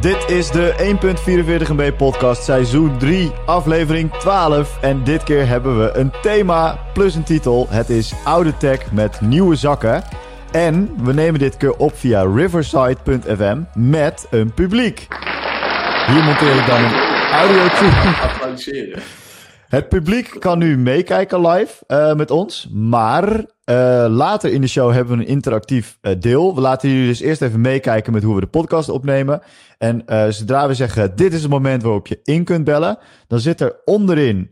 Dit is de 1.44 MB podcast, seizoen 3, aflevering 12. En dit keer hebben we een thema plus een titel. Het is oude tech met nieuwe zakken. En we nemen dit keer op via riverside.fm met een publiek. Hier monteer ik dan een audio Applaudisseren. Het publiek kan nu meekijken live uh, met ons, maar uh, later in de show hebben we een interactief uh, deel. We laten jullie dus eerst even meekijken met hoe we de podcast opnemen. En zodra we zeggen, dit is het moment waarop je in kunt bellen, dan zit er onderin,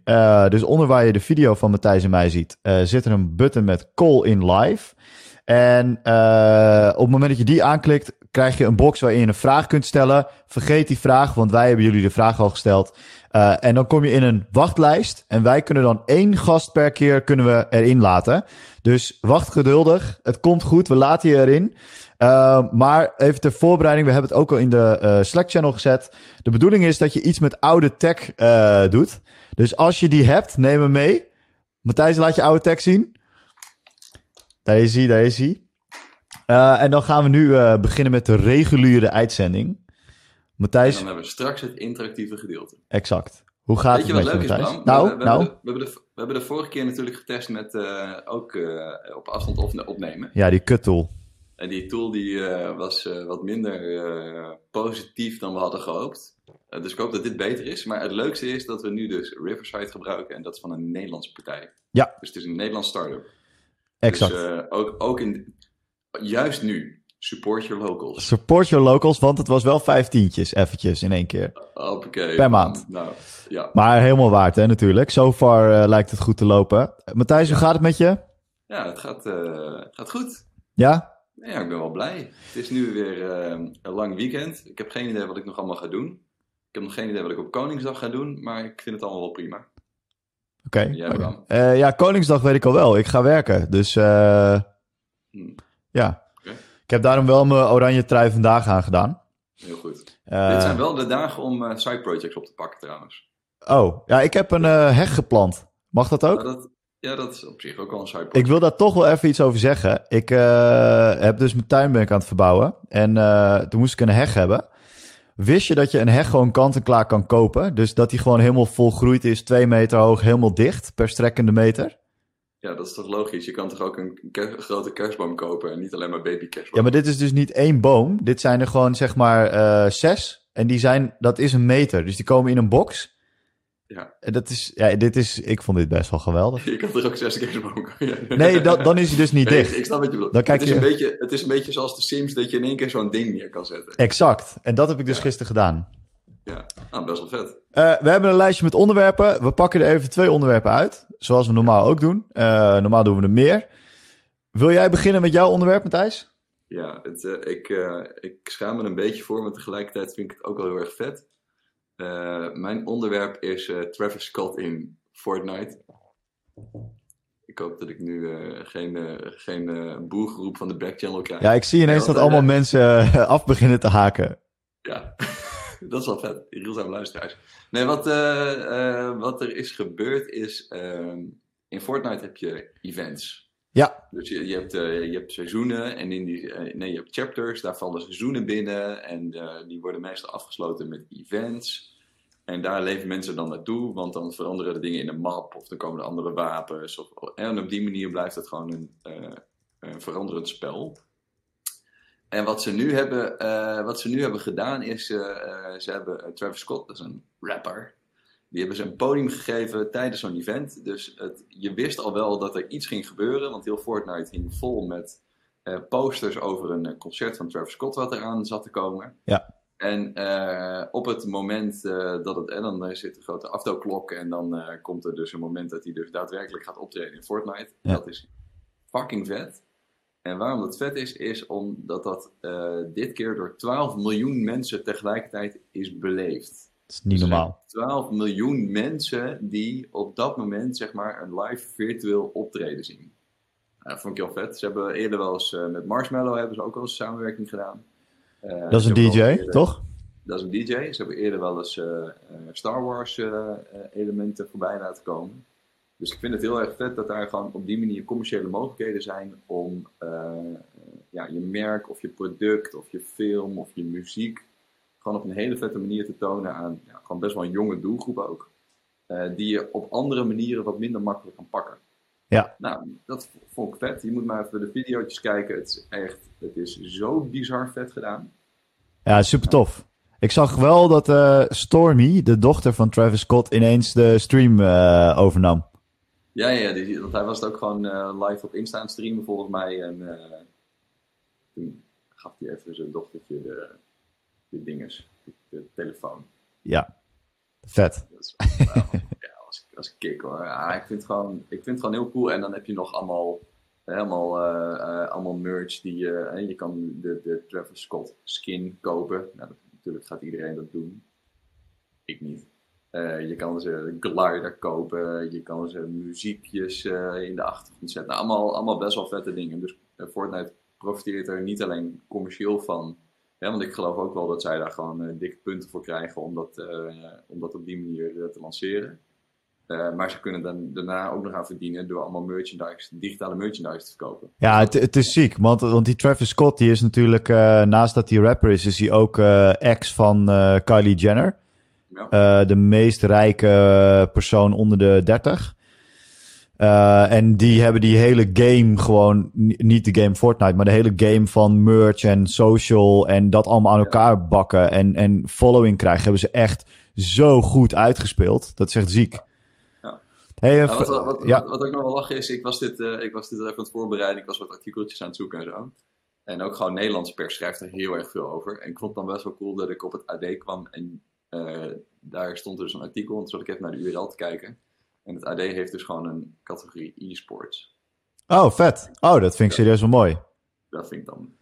dus onder waar je de video van Matthijs en mij ziet, zit er een button met call in live. En op het moment dat je die aanklikt, krijg je een box waarin je een vraag kunt stellen. Vergeet die vraag, want wij hebben jullie de vraag al gesteld. Uh, en dan kom je in een wachtlijst. En wij kunnen dan één gast per keer kunnen we erin laten. Dus wacht geduldig. Het komt goed. We laten je erin. Uh, maar even ter voorbereiding. We hebben het ook al in de uh, Slack channel gezet. De bedoeling is dat je iets met oude tech doet. Dus als je die hebt, neem hem mee. Matthijs, laat je oude tech zien. Daar is hij, daar is hij. en dan gaan we nu beginnen met de reguliere uitzending. Matthijs. En dan hebben we straks het interactieve gedeelte. Exact. Hoe gaat Weet het je met wat je, leuk is, Matthijs? Bram? Nou, we, we nou. Hebben de, we, hebben de, we hebben de vorige keer natuurlijk getest met uh, ook op afstand op, opnemen. Ja, die kuttool. En die tool die, was wat minder positief dan we hadden gehoopt. dus ik hoop dat dit beter is. Maar het leukste is dat we nu dus Riverside gebruiken. En dat is van een Nederlandse partij. Ja. Dus het is een Nederlands start-up. Exact. Dus ook, ook in, juist nu Support your locals. Support your locals, want het was wel vijftientjes eventjes in één keer. Oké. Per maand. Nou, ja. Maar helemaal waard hè, natuurlijk. So far uh, lijkt het goed te lopen. Matthijs, hoe gaat het met je? Ja, het gaat, uh, gaat goed. Ja? Ja, ik ben wel blij. Het is nu weer een lang weekend. Ik heb geen idee wat ik nog allemaal ga doen. Ik heb nog geen idee wat ik op Koningsdag ga doen, maar ik vind het allemaal wel prima. Oké. Okay. Uh, ja, Koningsdag weet ik al wel. Ik ga werken. Dus uh, hmm. ja. Okay. Ik heb daarom wel mijn oranje trui vandaag aangedaan. Heel goed. Uh, Dit zijn wel de dagen om side projects op te pakken trouwens. Oh, ja, ik heb een heg geplant. Mag dat ook? Ja dat, ja, dat is op zich ook wel een side project. Ik wil daar toch wel even iets over zeggen. Ik heb dus mijn tuinbank aan het verbouwen. En toen moest ik een heg hebben. Wist je dat je een heg gewoon kant-en-klaar kan kopen? Dus dat die gewoon helemaal volgroeid is, twee meter hoog, helemaal dicht per strekkende meter? Ja, dat is toch logisch? Je kan toch ook een, ker grote kerstboom kopen en niet alleen maar baby kerstboom? Ja, maar dit is dus niet één boom. Dit zijn er gewoon zeg maar uh, zes. En die zijn, dat is een meter. Dus die komen in een box. Ja. En dat is, ja, dit is, ik vond dit best wel geweldig. Je kan er ook zes kerstbomen kopen. Nee, dat, dan is hij dus niet nee, dicht. Ik snap wat je bedoelt. Dan kijk het, is je... een beetje, het is een beetje zoals de Sims dat je in één keer zo'n ding neer kan zetten. Exact. En dat heb ik dus Ja. gisteren gedaan. Ja, nou, best wel vet. Uh, we hebben een lijstje met onderwerpen. We pakken er even twee onderwerpen uit. Zoals we normaal ook doen. Uh, normaal doen we er meer. Wil jij beginnen met jouw onderwerp, Matthijs? Ja, het, uh, ik, ik schaam me een beetje voor, maar tegelijkertijd vind ik het ook wel heel erg vet. Mijn onderwerp is Travis Scott in Fortnite. Ik hoop dat ik nu geen, geen boergeroep van de backchannel krijg. Ja, ik zie ineens dat allemaal mensen af beginnen te haken. Ja, dat is wel vet. Realzame luisteraars. Nee, wat, wat er is gebeurd is... Uh, in Fortnite heb je events. Ja. Dus je, je, hebt, je hebt seizoenen en in die, nee, je hebt chapters. Daar vallen seizoenen binnen. En die worden meestal afgesloten met events. En daar leven mensen dan naartoe. Want dan veranderen de dingen in een map. Of dan komen er andere wapens. Of, en op die manier blijft het gewoon een, een veranderend spel. En wat ze nu hebben, uh, wat ze nu hebben gedaan is, uh, uh, ze hebben Travis Scott, dat is een rapper, die hebben ze een podium gegeven tijdens zo'n event. Dus het, je wist al wel dat er iets ging gebeuren, want heel Fortnite hing vol met posters over een concert van Travis Scott wat eraan zat te komen. Ja. En op het moment dat het, en dan zit een grote aftelklok en dan komt er dus een moment dat hij dus daadwerkelijk gaat optreden in Fortnite. Ja. Dat is fucking vet. En waarom dat vet is, is omdat dat dit keer door 12 miljoen mensen tegelijkertijd is beleefd. Dat is niet Dus normaal. zijn 12 miljoen mensen die op dat moment zeg maar een live virtueel optreden zien. Uh, vond ik heel vet. Ze hebben eerder wel eens uh, met Marshmallow hebben ze ook wel eens samenwerking gedaan. Uh, Dat is een DJ, eerder- toch? Dat is een DJ. Ze hebben eerder wel eens uh, Star Wars elementen voorbij laten komen. Dus ik vind het heel erg vet dat daar gewoon op die manier commerciële mogelijkheden zijn om ja, je merk of je product of je film of je muziek gewoon op een hele vette manier te tonen aan ja, gewoon best wel een jonge doelgroep ook. eh, die je op andere manieren wat minder makkelijk kan pakken. Ja. Nou, dat vond ik vet. Je moet maar even de video's kijken. Het is echt, het is zo bizar vet gedaan. Ja, super tof. Ik zag wel dat eh, Stormy, de dochter van Travis Scott, ineens de stream eh, overnam. Ja, ja, die, want hij was het ook gewoon live op Insta aan streamen volgens mij. En toen gaf hij even zijn dochtertje de, de dinges, de, telefoon. Ja, vet. Dat is ja, als, als kick hoor. Ja, ik, vind het gewoon, ik vind het gewoon heel cool. En dan heb je nog allemaal, helemaal, eh, eh, allemaal merch die je, eh, je kan de, de Travis Scott skin kopen. Nou, dat, natuurlijk gaat iedereen dat doen. Ik niet. Je kan ze glider kopen, je kan ze muziekjes in de achtergrond zetten. Nou, allemaal, allemaal best wel vette dingen. Dus Fortnite profiteert er niet alleen commercieel van. Hè, want ik geloof ook wel dat zij daar gewoon eh, dikke punten voor krijgen om dat, eh, om dat op die manier eh, te lanceren. Maar ze kunnen dan daarna ook nog aan verdienen door allemaal merchandise, digitale merchandise te verkopen. Ja, het, het is ziek, want, want die Travis Scott, die is natuurlijk, naast dat hij rapper is, is hij ook ex van Kylie Jenner. Ja. De meest rijke persoon onder de 30. Eh, en die hebben die hele game gewoon, ni- niet de game Fortnite, maar de hele game van merch en social en dat allemaal aan elkaar bakken en, en following krijgen, hebben ze echt zo goed uitgespeeld. Dat is echt ziek. Ja. Hey, wat, wat, wat, ja. wat ook nog wel lachen is, ik was, dit, eh, ik was dit even aan het voorbereiden, ik was wat artikeltjes aan het zoeken en zo. En ook gewoon Nederlandse pers schrijft er heel erg veel over. En ik vond het dan best wel cool dat ik op het AD kwam en eh, daar stond dus een artikel, en toen zat ik even naar de URL te kijken. En het AD heeft dus gewoon een categorie e-sports. Oh, vet. Oh, dat vind ik serieus wel mooi. Dat vind ik dan,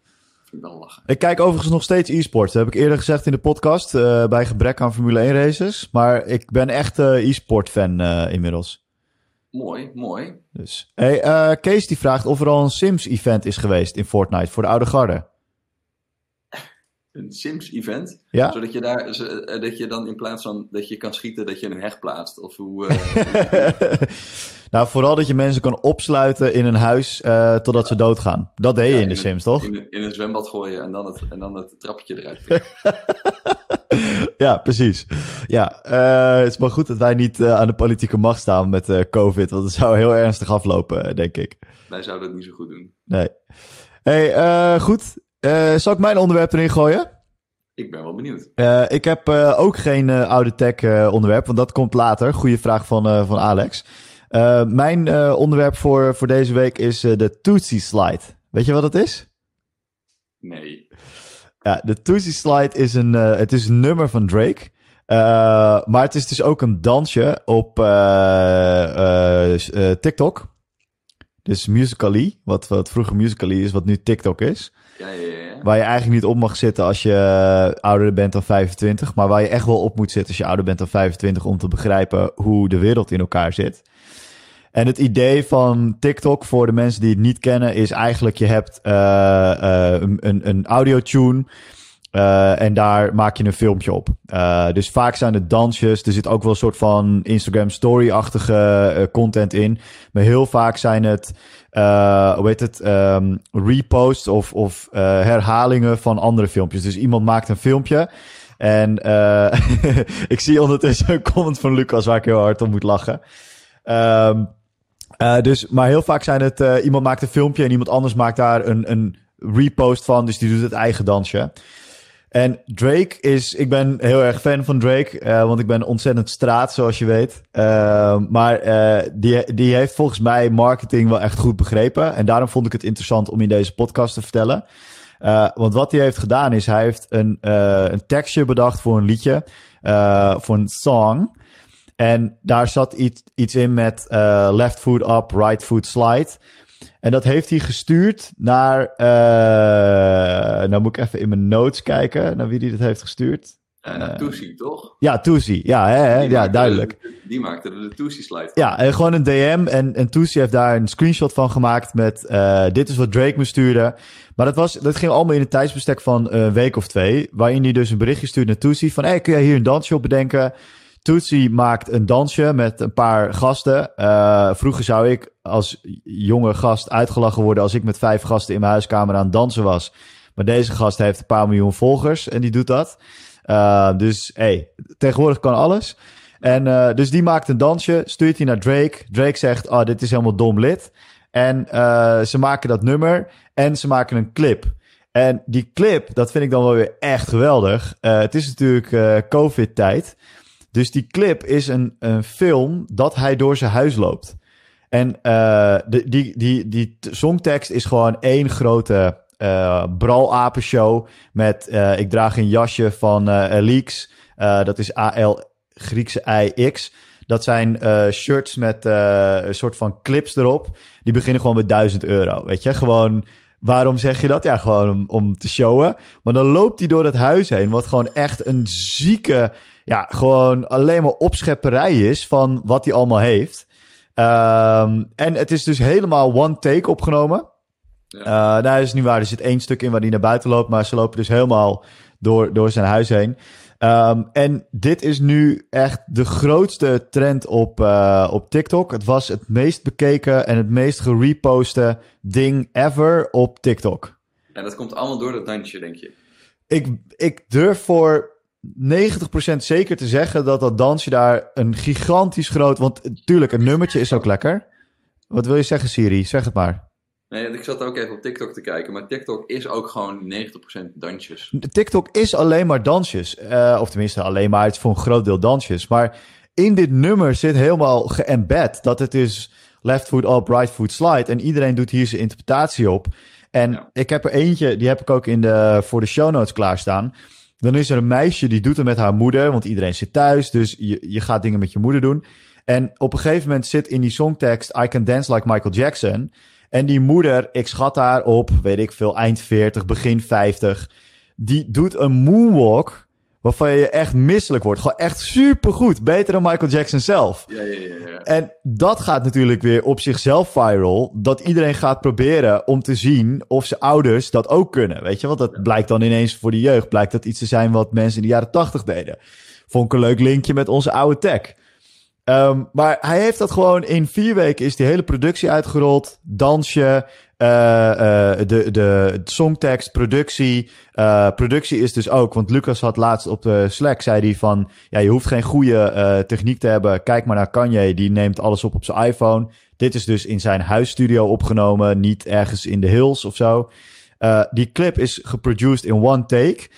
vind ik dan lachen. Ik kijk overigens nog steeds e-sports. Dat heb ik eerder gezegd in de podcast. eh, bij gebrek aan Formule 1 races. Maar ik ben echt eh, e-sport fan eh, inmiddels. Mooi, mooi. Dus. Hey, Kees die vraagt of er al een Sims event is geweest in Fortnite voor de oude garde. Een Sims-event. Ja? Zodat je daar, eh, dat je dan in plaats van dat je kan schieten, dat je een heg plaatst. Of hoe. eh, nou, vooral dat je mensen kan opsluiten in een huis eh, totdat ze doodgaan. Dat deed je in de Sims, toch? in, in een zwembad gooien en dan het, en dan het trappetje eruit ja, precies. Ja, het is maar goed dat wij niet aan de politieke macht staan met COVID. Want het zou heel ernstig aflopen, denk ik. Wij zouden het niet zo goed doen. Nee. Hey, goed. Eh, zal ik mijn onderwerp erin gooien? Ik ben wel benieuwd. Eh, ik heb eh, ook geen oude tech onderwerp, want dat komt later. Goeie vraag van, van Alex. Mijn onderwerp voor, voor deze week is de Tootsie Slide. Weet je wat dat is? Nee. Ja, de Tootsie Slide is een, het is een nummer van Drake. Maar het is dus ook een dansje op TikTok. Dus Musical.ly, wat, wat vroeger Musical.ly is, wat nu TikTok is. Waar je eigenlijk niet op mag zitten als je eh, ouder bent dan 25. Maar waar je echt wel op moet zitten als je ouder bent dan 25 om te begrijpen hoe de wereld in elkaar zit. En het idee van TikTok voor de mensen die het niet kennen is eigenlijk je hebt eh, eh, een, een, een audio-tune. Eh, en daar maak je een filmpje op. Eh, dus vaak zijn het dansjes. Er zit ook wel een soort van Instagram story-achtige eh, content in. Maar heel vaak zijn het, hoe heet het, ehm, reposts of, of herhalingen van andere filmpjes. Dus iemand maakt een filmpje. En ik zie ondertussen een comment van Lucas waar ik heel hard om moet lachen. Ehm, eh, dus, maar heel vaak zijn het, iemand maakt een filmpje en iemand anders maakt daar een, een repost van. Dus die doet het eigen dansje. En Drake is, ik ben heel erg fan van Drake, eh, want ik ben ontzettend straat, zoals je weet. Eh, maar eh, die, die heeft volgens mij marketing wel echt goed begrepen. En daarom vond ik het interessant om in deze podcast te vertellen. Eh, want wat hij heeft gedaan is, hij heeft een, een tekstje bedacht voor een liedje, voor een song. En daar zat iets, iets in met left foot up, right foot slide. En dat heeft hij gestuurd naar. eh nou moet ik even in mijn notes kijken naar wie die dat heeft gestuurd. Naar Tootsie, toch? Ja, Tootsie. Ja, hè, ja duidelijk. de- die maakte de Tootsie-slide van. Ja, en gewoon een DM. En, en Tootsie heeft daar een screenshot van gemaakt met... eh, dit is wat Drake me stuurde. Maar dat, was, dat ging allemaal in een tijdsbestek van een week of twee. Waarin hij dus een berichtje stuurde naar Tootsie van... Hey, kun jij hier een dansje op bedenken? Tootsie maakt een dansje met een paar gasten. Eh, vroeger zou ik als jonge gast uitgelachen worden... als ik met vijf gasten in mijn huiskamer aan het dansen was. Maar deze gast heeft een paar miljoen volgers en die doet dat. Uh, dus hey, tegenwoordig kan alles. En uh, dus die maakt een dansje, stuurt hij naar Drake. Drake zegt, oh, dit is helemaal dom lid. En ze maken dat nummer en ze maken een clip. En die clip, dat vind ik dan wel weer echt geweldig. Het is natuurlijk COVID-tijd. Dus die clip is een, een film dat hij door zijn huis loopt. En uh, de, die, die, die songtekst is gewoon één grote uh, bralapenshow. Met uh, ik draag een jasje van uh, Leaks. dat is A-L Griekse I-X. Dat zijn shirts met een soort van clips erop. Die beginnen gewoon met 1000 euro. Weet je, gewoon. Waarom zeg je dat? Ja, gewoon om, om te showen. Maar dan loopt hij door het huis heen. Wat gewoon echt een zieke. Ja, gewoon alleen maar opschepperij is van wat hij allemaal heeft. Um, en het is dus helemaal one take opgenomen. Ja. Uh, nou, is niet waar. Er zit één stuk in waar hij naar buiten loopt. Maar ze lopen dus helemaal door, door zijn huis heen. Um, en dit is nu echt de grootste trend op, uh, op TikTok. Het was het meest bekeken en het meest gereposte ding ever op TikTok. En dat komt allemaal door dat dansje, denk je? Ik, ik durf voor 90% zeker te zeggen dat dat dansje daar een gigantisch groot... Want tuurlijk, een nummertje is ook lekker. Wat wil je zeggen, Siri? Zeg het maar. Nee, ik zat ook even op TikTok te kijken, maar TikTok is ook gewoon 90% dansjes. TikTok is alleen maar dansjes. Uh, of tenminste, alleen maar, het is voor een groot deel dansjes. Maar in dit nummer zit helemaal geëmbed dat het is left foot up, right foot slide. En iedereen doet hier zijn interpretatie op. En ja. ik heb er eentje, die heb ik ook in de, voor de show notes klaarstaan. Dan is er een meisje die doet het met haar moeder, want iedereen zit thuis. Dus je, je gaat dingen met je moeder doen. En op een gegeven moment zit in die songtekst I Can Dance Like Michael Jackson. En die moeder, ik schat haar op, weet ik veel, eind 40, begin 50. Die doet een moonwalk waarvan je echt misselijk wordt. Gewoon echt supergoed. Beter dan Michael Jackson zelf. Ja, ja, ja, ja. En dat gaat natuurlijk weer op zichzelf viral. Dat iedereen gaat proberen om te zien of zijn ouders dat ook kunnen. Weet je, want dat blijkt dan ineens voor de jeugd. Blijkt dat iets te zijn wat mensen in de jaren tachtig deden. Vond ik een leuk linkje met onze oude tech. Um, maar hij heeft dat gewoon in vier weken is die hele productie uitgerold. Dansje, de, de songtekst, productie. Uh, productie is dus ook, want Lucas had laatst op de Slack, zei hij van, ja, je hoeft geen goede techniek te hebben. Kijk maar naar Kanye, die neemt alles op op zijn iPhone. Dit is dus in zijn huisstudio opgenomen, niet ergens in de hills of zo. die clip is geproduced in one take.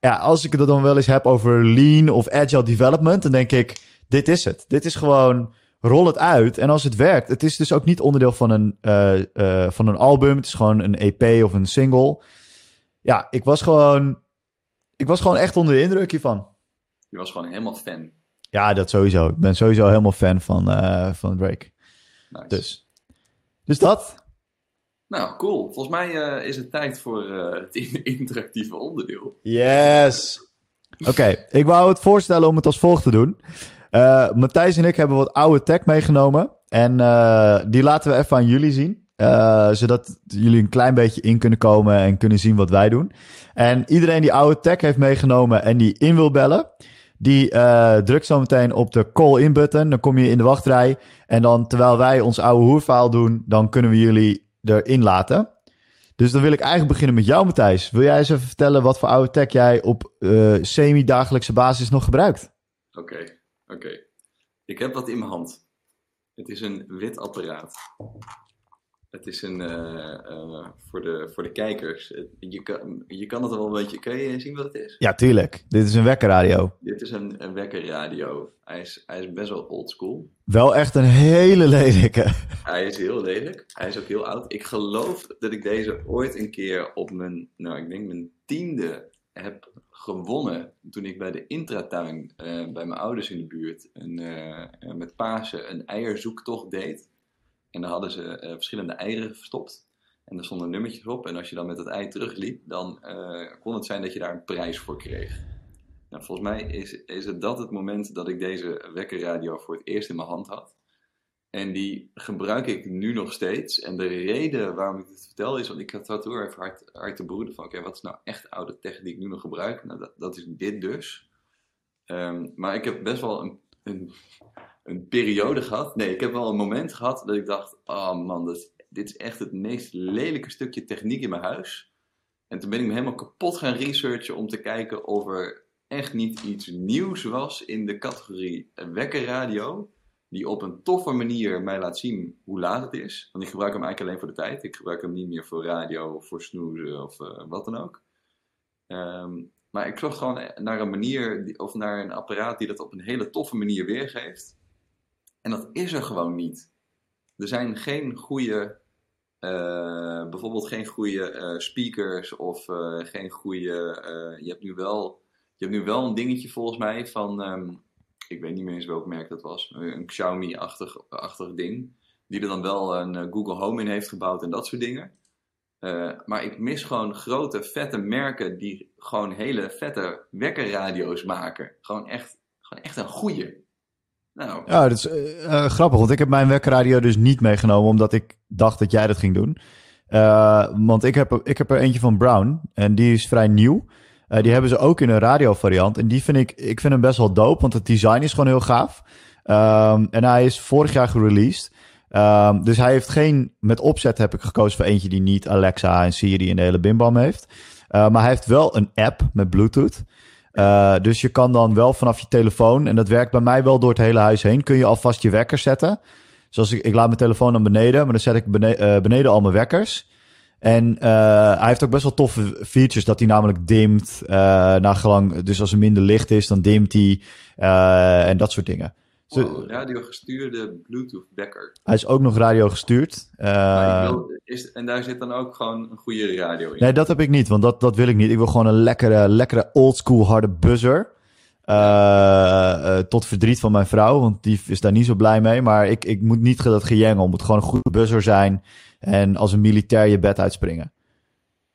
Ja, als ik het dan wel eens heb over lean of agile development, dan denk ik dit is het. Dit is gewoon rol het uit. En als het werkt, het is dus ook niet onderdeel van een, uh, uh, van een album. Het is gewoon een EP of een single. Ja, ik was gewoon, ik was gewoon echt onder de indruk hiervan. Je was gewoon helemaal fan. Ja, dat sowieso. Ik ben sowieso helemaal fan van, uh, van Drake. Nice. Dus. dus dat. Nou, cool. Volgens mij is het tijd voor het interactieve onderdeel. Yes. Oké, okay. ik wou het voorstellen om het als volgt te doen. Uh, Matthijs en ik hebben wat oude tech meegenomen. En uh, die laten we even aan jullie zien. Uh, zodat jullie een klein beetje in kunnen komen en kunnen zien wat wij doen. En iedereen die oude tech heeft meegenomen en die in wil bellen, die drukt zo meteen op de call-in button. Dan kom je in de wachtrij. En dan terwijl wij ons oude hoerverhaal doen, dan kunnen we jullie erin laten. Dus dan wil ik eigenlijk beginnen met jou, Matthijs. Wil jij eens even vertellen wat voor oude tech jij op semi-dagelijkse basis nog gebruikt? Oké. Oké. Ik heb wat in mijn hand. Het is een wit apparaat. Het is een, uh, uh, voor, de, voor de kijkers. Je kan, je kan het wel een beetje, kun je zien wat het is? Ja, tuurlijk. Dit is een wekkerradio. Dit is een, een wekkerradio. Hij is, hij is best wel oldschool. Wel echt een hele lelijke. Hij is heel lelijk. Hij is ook heel oud. Ik geloof dat ik deze ooit een keer op mijn, nou ik denk mijn tiende heb gewonnen toen ik bij de intratuin uh, bij mijn ouders in de buurt een, uh, met Pasen een eierzoektocht deed. En dan hadden ze verschillende eieren verstopt. En er stonden nummertjes op. En als je dan met het ei terugliep, dan kon het zijn dat je daar een prijs voor kreeg. Nou, volgens mij is, is het dat het moment dat ik deze wekkerradio voor het eerst in mijn hand had. En die gebruik ik nu nog steeds. En de reden waarom ik dit vertel is, want ik had heel erg hard, hard te broeden van, oké, wat is nou echt oude tech die ik nu nog gebruik? Nou, dat, dat is dit dus. Um, maar ik heb best wel een, een, een, periode gehad, nee, ik heb wel een moment gehad dat ik dacht, oh man, dat, dit is echt het meest lelijke stukje techniek in mijn huis. En toen ben ik me helemaal kapot gaan researchen om te kijken of er echt niet iets nieuws was in de categorie wekkerradio. Die op een toffe manier mij laat zien hoe laat het is. Want ik gebruik hem eigenlijk alleen voor de tijd. Ik gebruik hem niet meer voor radio of voor snoezen of eh, wat dan ook. Ehm, maar ik zocht gewoon naar een manier, of naar een apparaat die dat op een hele toffe manier weergeeft. En dat is er gewoon niet. Er zijn geen goede, eh, bijvoorbeeld geen goede eh, speakers of geen goede. je, hebt nu wel, je hebt nu wel een dingetje volgens mij van, ehm, ik weet niet meer eens welk merk dat was, een Xiaomi-achtig achtig ding. Die er dan wel een eh, Google Home in heeft gebouwd en dat soort dingen. Eh, maar ik mis gewoon grote, vette merken die gewoon hele vette wekkerradio's maken. Gewoon echt, gewoon echt een goeie. Nou, Ja, dat is eh, eh, grappig, want ik heb mijn wekkerradio dus niet meegenomen, omdat ik dacht dat jij dat ging doen. Eh, want ik heb, ik heb er eentje van Brown en die is vrij nieuw. Eh, die hebben ze ook in een radiovariant en die vind ik, ik vind hem best wel dope, want het design is gewoon heel gaaf. Ehm, en hij is vorig jaar gereleased. Ehm, dus hij heeft geen, met opzet heb ik gekozen voor eentje die niet Alexa en Siri en de hele bimbam heeft. Eh, maar hij heeft wel een app met Bluetooth. Eh, dus je kan dan wel vanaf je telefoon, en dat werkt bij mij wel door het hele huis heen, kun je alvast je wekker zetten. Zoals ik, ik laat mijn telefoon naar beneden, maar dan zet ik bene- beneden al mijn wekkers. En eh, hij heeft ook best wel toffe features, dat hij namelijk dimt, eh naar gelang, dus als er minder licht is, dan dimt hij eh, en dat soort dingen. Wow, radiogestuurde Bluetooth wekker. hij is ook nog radio gestuurd. Eh, wil- is, en daar zit dan ook gewoon een goede radio in. Nee, dat heb ik niet, want dat, dat wil ik niet. Ik wil gewoon een lekkere, lekkere oldschool harde buzzer. Eh, eh, tot verdriet van mijn vrouw, want die is daar niet zo blij mee. Maar ik, ik moet niet dat gejengel. Het moet gewoon een goede buzzer zijn. En als een militair je bed uitspringen.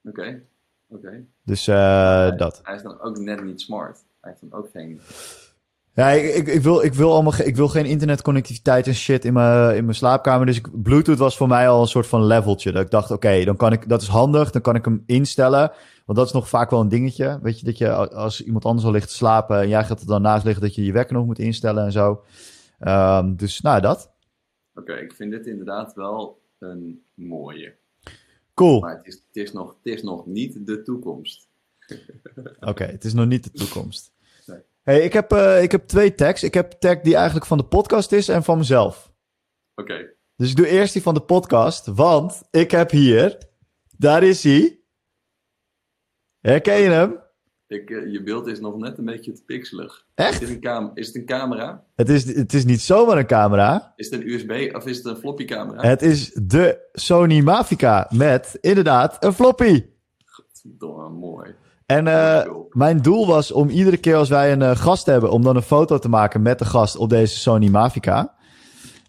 Oké, oké. Dus eh, dat. Hij is dan ook net niet smart. Hij heeft dan ook geen... Ja, ik, ik, ik, wil, ik, wil allemaal, ik wil geen internetconnectiviteit en shit in mijn, in mijn slaapkamer. Dus ik, Bluetooth was voor mij al een soort van leveltje. Dat ik dacht, oké, dan kan ik, dat is handig. Dan kan ik hem instellen. Want dat is nog vaak wel een dingetje. Weet je, dat je als iemand anders al ligt te slapen en jij gaat er dan naast liggen, dat je je wekker nog moet instellen en zo. Ehm, dus nou, dat. Oké, ik vind dit inderdaad wel een mooie. Cool. Maar het is, het is, nog, het is nog niet de toekomst. Oké, het is nog niet de toekomst. Nee. Hey, ik, heb, eh, ik heb twee tags. Ik heb tag die eigenlijk van de podcast is en van mezelf. Oké, Dus ik doe eerst die van de podcast, want ik heb hier, daar is hij. Herken je hem? Ik, eh, je beeld is nog net een beetje te pixelig. Echt? Is het een, cam is het een camera? Het is, het is niet zomaar een camera. Is het een USB of is het een floppy camera? Het is de Sony Mavica met inderdaad een floppy. Domme, mooi. En eh, mijn doel was om iedere keer als wij een eh, gast hebben, om dan een foto te maken met de gast op deze Sony Mavica.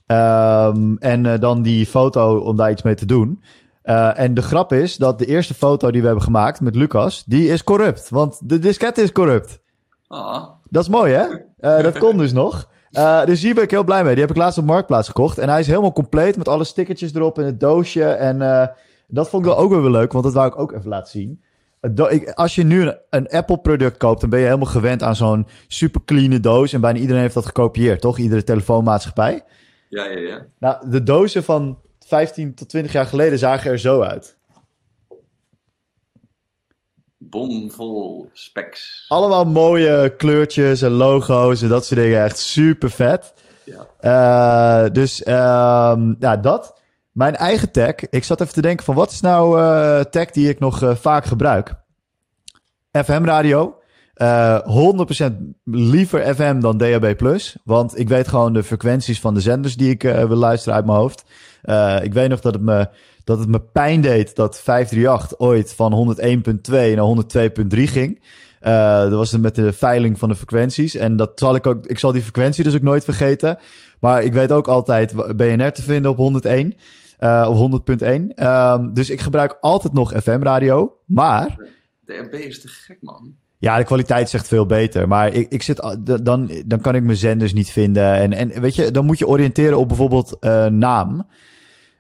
Ehm, en dan die foto om daar iets mee te doen. Eh, en de grap is dat de eerste foto die we hebben gemaakt met Lucas, die is corrupt. Want de disket is corrupt. Ah, Dat is mooi, hè? Eh, dat kon dus nog. Eh, dus hier ben ik heel blij mee. Die heb ik laatst op Marktplaats gekocht. En hij is helemaal compleet met alle stickertjes erop en het doosje. En dat vond ik wel ook wel weer leuk, want dat wou ik ook even laten zien. Als je nu een, een Apple-product koopt, dan ben je helemaal gewend aan zo'n super clean doos. En bijna iedereen heeft dat gekopieerd, toch? Iedere telefoonmaatschappij. ja, ja, ja. Nou, de dozen van 15 tot 20 jaar geleden zagen er zo uit. Bomvol specs. Allemaal mooie kleurtjes en logo's en dat soort dingen. Echt super vet. Ja. Eh, dus ehm, ja, dat. Mijn eigen tag. Ik zat even te denken van wat is nou eh tag die ik nog eh, vaak gebruik? FM radio. Eh 100% liever FM dan DAB+. Want ik weet gewoon de frequenties van de zenders die ik wil luisteren uit mijn hoofd. Eh, ik weet nog dat het, me, dat het me pijn deed dat 538 ooit van 101.2 naar 102.3 ging. Eh, dat was het met de veiling van de frequenties. En dat zal ik ook, ik zal die frequentie dus ook nooit vergeten. Maar ik weet ook altijd BNR te vinden op 101. eh op 100.1. Ehm, dus ik gebruik altijd nog FM-radio. Maar DRB is te gek, man. ja, de kwaliteit is echt veel beter. Maar ik, ik zit, dan, dan kan ik mijn zenders niet vinden. En, en weet je, dan moet je oriënteren op bijvoorbeeld naam.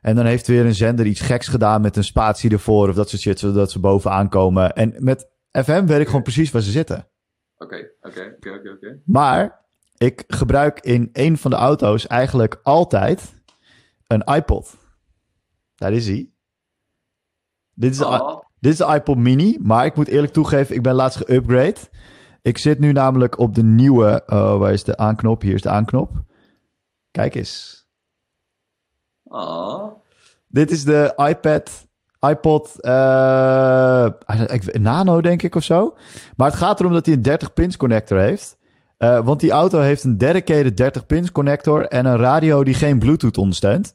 En dan heeft weer een zender iets geks gedaan met een spatie ervoor of dat soort shit, zodat ze bovenaan komen. En met FM weet ik gewoon precies waar ze zitten. Oké, oké, oké, oké. Maar ik gebruik in een van de auto's eigenlijk altijd een iPod. Daar is hij. Dit is, de, Oh, dit is de iPod mini, maar ik moet eerlijk toegeven, ik ben laatst geüpgrade. Ik zit nu namelijk op de nieuwe. Oh, waar is de aanknop? Hier is de aanknop. Kijk eens. Ah, Dit is de iPad, iPod eh, ik- Nano, denk ik, of zo. Maar het gaat erom dat hij een 30-pins connector heeft. Eh, want die auto heeft een dedicated 30-pins connector en een radio die geen Bluetooth ondersteunt.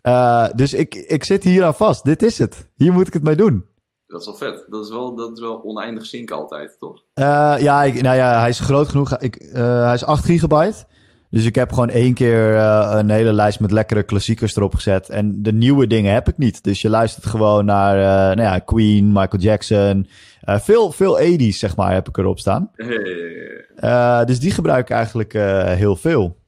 Eh, dus ik, ik zit hier aan vast. Dit is het. Hier moet ik het mee doen. dat is wel vet. Dat is wel, dat is wel oneindig sync altijd, toch? Eh, ja, ik, nou ja, hij is groot genoeg. Ik, eh, hij is 8 gigabyte. Dus ik heb gewoon één keer eh, een hele lijst met lekkere klassiekers erop gezet. En de nieuwe dingen heb ik niet. Dus je luistert gewoon naar eh, nou ja, Queen, Michael Jackson. Eh, veel, veel 80s, zeg maar, heb ik erop staan. Dus die gebruik ik eigenlijk heel veel.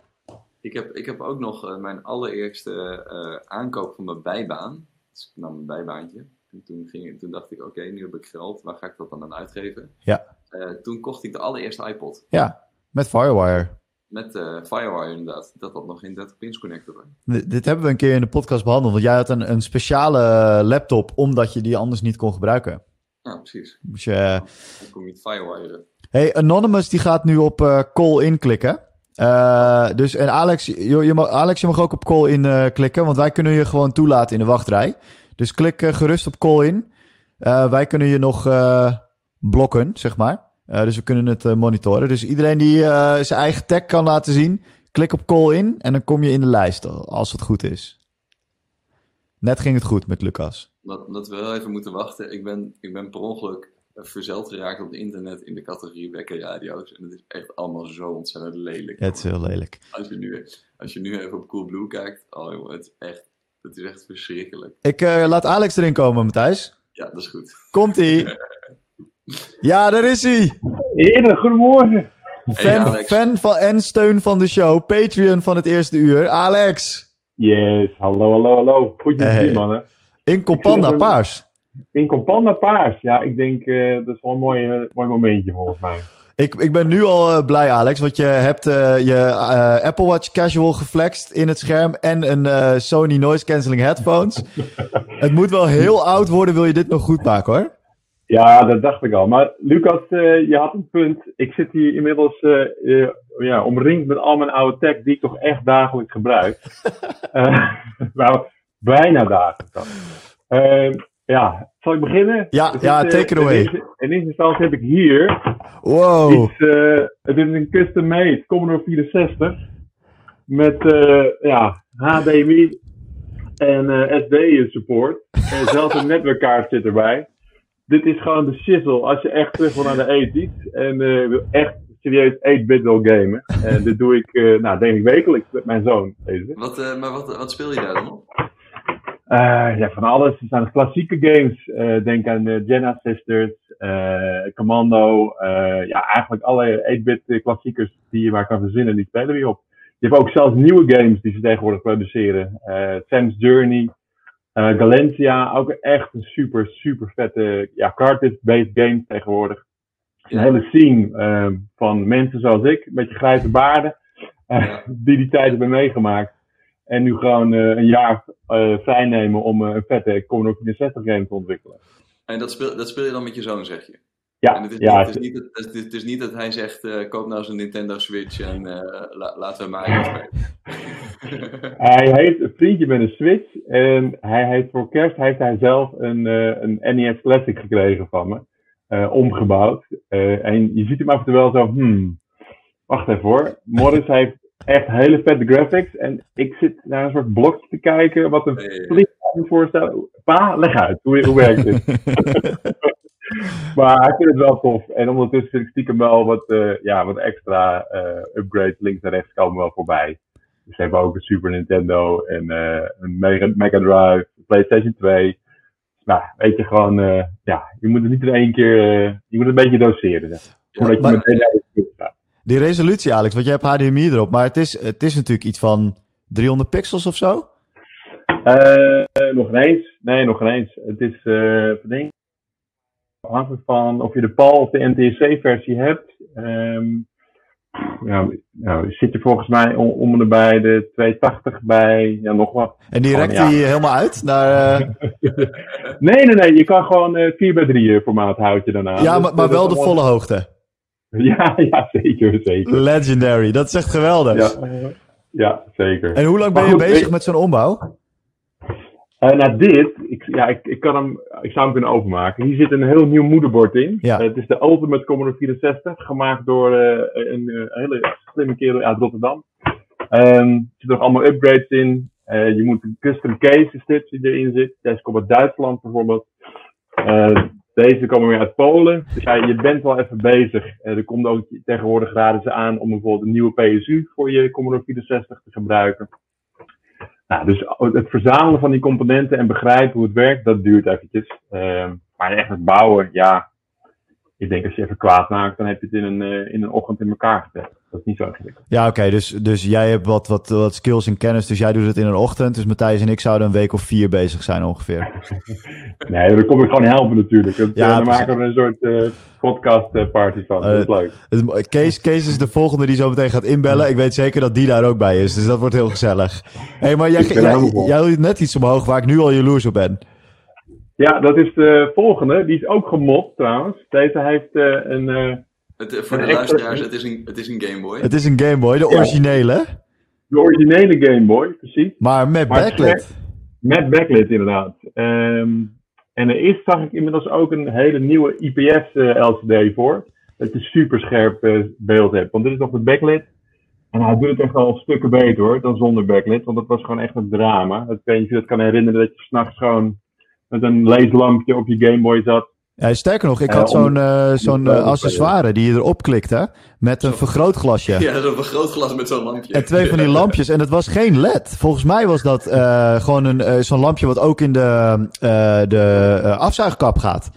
Ik heb, ik heb ook nog mijn allereerste aankoop van mijn bijbaan. Dus ik nam een bijbaantje. En toen, ging, toen dacht ik, oké, nu heb ik geld. Waar ga ik dat dan aan uitgeven? Ja. Toen kocht ik de allereerste iPod. Ja, met Firewire. Met eh Firewire inderdaad. Dat had nog geen 30 pins connector. D- dit hebben we een keer in de podcast behandeld. Want jij had een, een speciale laptop, omdat je die anders niet kon gebruiken. Ja, precies. Dus je, Dan kom je het Firewire. Hey, Anonymous die gaat nu op eh, call in klikken. Eh, dus en Alex je, je mag, Alex, je mag ook op call in eh, klikken, want wij kunnen je gewoon toelaten in de wachtrij. Dus klik eh, gerust op call in. Eh, wij kunnen je nog eh, blokken, zeg maar. Eh, dus we kunnen het eh, monitoren. Dus iedereen die eh, zijn eigen tag kan laten zien, klik op call in en dan kom je in de lijst als het goed is. Net ging het goed met Lucas. Dat, dat we wel even moeten wachten. Ik ben, ik ben per ongeluk verzeld geraakt op het internet in de categorie wekkerradio's. En het is echt allemaal zo ontzettend lelijk. Het is heel lelijk. Als je nu, als je nu even op Coolblue kijkt, oh jongen, het is echt, het is echt verschrikkelijk. Ik laat Alex erin komen, Matthijs. Ja, dat is goed. Komt ie. Ja, daar is hij. Heren, goedemorgen. Fan, fan van en steun van de show. Patreon van het eerste uur. Alex. Yes, hallo, hallo, hallo. Goed je Hey. mannen. In Companda Paars. In Companda Paars. Ja, ik denk, eh, dat is wel een mooi, eh, mooi momentje volgens mij. Ik, ik ben nu al eh, blij, Alex. Want je hebt eh, je Apple Watch Casual geflext in het scherm. En een eh, Sony Noise Cancelling headphones. het moet wel heel oud worden, wil je dit nog goed maken hoor. Ja, dat dacht ik al. Maar Lucas, eh, je had een punt. Ik zit hier inmiddels eh, eh, ja, omringd met al mijn oude tech die ik toch echt dagelijks gebruik. Eh, nou, bijna dagelijks dan. Eh, ja, zal ik beginnen? Ja, Het ja, take it in away. eerste- In eerste instantie heb ik hier Wow. Iets, eh, het is een custom made Commodore 64 met eh, ja, HDMI en eh, SD support. En zelfs een netwerkkaart zit erbij. Dit is gewoon de shizzle als je echt terug wil naar de 80's en eh, wil echt serieus 8-bit wil gamen. En dit doe ik, eh, nou, denk ik wekelijks met mijn zoon. Wat, eh, maar wat, wat speel je daar dan op? Eh, ja, van alles. Er zijn klassieke games. Eh, denk aan eh, Jenna Sisters, eh, Commando. eh, ja, eigenlijk alle 8-bit eh, klassiekers die je maar kan verzinnen, die spelen we op. Je hebt ook zelfs nieuwe games die ze tegenwoordig produceren. Eh, Sam's Journey, eh, Galentia. Ook echt een super, super vette ja, cartridge-based game tegenwoordig. Een hele scene eh, van mensen zoals ik, een beetje grijze baarden, eh, die die tijd hebben meegemaakt. En nu gewoon een jaar vrij nemen om een vette Commodore 64 game te ontwikkelen. En dat speel, dat speel je dan met je zoon, zeg je? En Ja, het is, ja, het, is niet, dat- het, is, het is niet dat hij zegt, koop nou eens een Nintendo Switch en la- laten we maar even spelen. hij heeft een vriendje met een Switch. En hij heeft voor kerst heeft hij zelf een, eh, een NES Classic gekregen van me. eh, omgebouwd. Eh, en je ziet hem af en toe wel zo, hmm, wacht even hoor. Morris heeft echt hele vette graphics. En ik zit naar een soort blokje te kijken wat een vliegtuig moet voorstellen. Pa, leg uit. Hoe, hoe werkt dit? maar hij vindt het wel tof. En ondertussen vind ik stiekem wel wat, ja, wat extra upgrades links en rechts komen wel voorbij. Dus ze hebben ook een Super Nintendo en eh, een Mega, Mega Drive, PlayStation 2. Nou, weet je gewoon, eh, ja, je moet het niet in één keer, eh, je moet het een beetje doseren. Zeg. Voordat je maar- meteen. Die resolutie, Alex, want je hebt HDMI erop. Maar het is, het is natuurlijk iets van 300 pixels of zo. Nog eens? Nee, nog eens. Het is, eh denk afhankelijk van of je de PAL of de NTSC-versie hebt. Ehm nou, nou, zit je volgens mij om, om en bij de 280 bij, ja, nog wat. En die rekt ja. die helemaal uit naar... eh, Nee, nee, nee, je kan gewoon eh 4 bij 3 formaat houden je daarna. ja, Dus, maar, eh, maar wel de volle hoogte. Ja, ja, zeker, zeker. Legendary, dat is echt geweldig. Ja, ja zeker. En hoe lang ben je goed, bezig ik- met zo'n ombouw? Eh nou, dit, ik, ja, ik, ik, kan hem, ik zou hem kunnen openmaken. Hier zit een heel nieuw moederbord in. Ja. Eh, het is de Ultimate Commodore 64, gemaakt door eh, een hele slimme kerel uit Rotterdam. Ehm, er zitten nog allemaal upgrades in. Je moet een custom case dit die erin zit. Deze komt uit Duitsland bijvoorbeeld. Eh, deze komen weer uit Polen. Dus ja, je bent wel even bezig. Er komt ook tegenwoordig raden ze aan om bijvoorbeeld een nieuwe PSU voor je Commodore 64 te gebruiken. Nou, dus het verzamelen van die componenten en begrijpen hoe het werkt, dat duurt eventjes. Ehm, maar echt het bouwen, ja. Ik denk als je even kwaad maakt, dan heb je het in een, eh, in een ochtend in elkaar gezet. Dat is niet zo ingewikkeld. Ja, oké, dus, dus jij hebt wat, wat, wat skills en kennis, dus jij doet het in een ochtend. Dus Matthijs en ik zouden een week of vier bezig zijn ongeveer. Nee, dan kom ik gewoon helpen natuurlijk. Dat, Ja, eh, dan maken we een soort eh, podcast eh, party van. dat is leuk. Het- Kees, Kees is de volgende die zo meteen gaat inbellen. Ik weet zeker dat die daar ook bij is, dus dat wordt heel gezellig. Hé, hey, maar jij, jij, doet net iets omhoog waar ik nu al jaloers op ben. Ja, dat is de volgende. Die is ook gemod trouwens. Deze heeft een... Het, eh, voor de extra- luisteraars, het is een, het is een Game Boy. Het is een Game Boy, de Ja. originele, de originele Game Boy, precies. maar met Maar backlit. Met backlit inderdaad. Ehm, en er is, zag ik inmiddels ook een hele nieuwe IPS eh, LCD voor. Dat je super scherp eh, beeld hebt. Want dit is nog de backlit. En hij doet het echt wel stukken beter hoor, dan zonder backlit. Want dat was gewoon echt een drama. Ik weet niet of je dat kan herinneren dat je s'nachts gewoon met een leeslampje op je Game Boy zat. Ja, sterker nog, ik Eh, had om- zo'n eh, zo'n eh, accessoire die je erop klikte met een vergrootglasje. Ja, dat is een vergrootglas met zo'n lampje. En twee van die lampjes. En het was geen LED. Volgens mij was dat eh, gewoon een, eh, zo'n lampje wat ook in de, eh, de eh, afzuigkap gaat.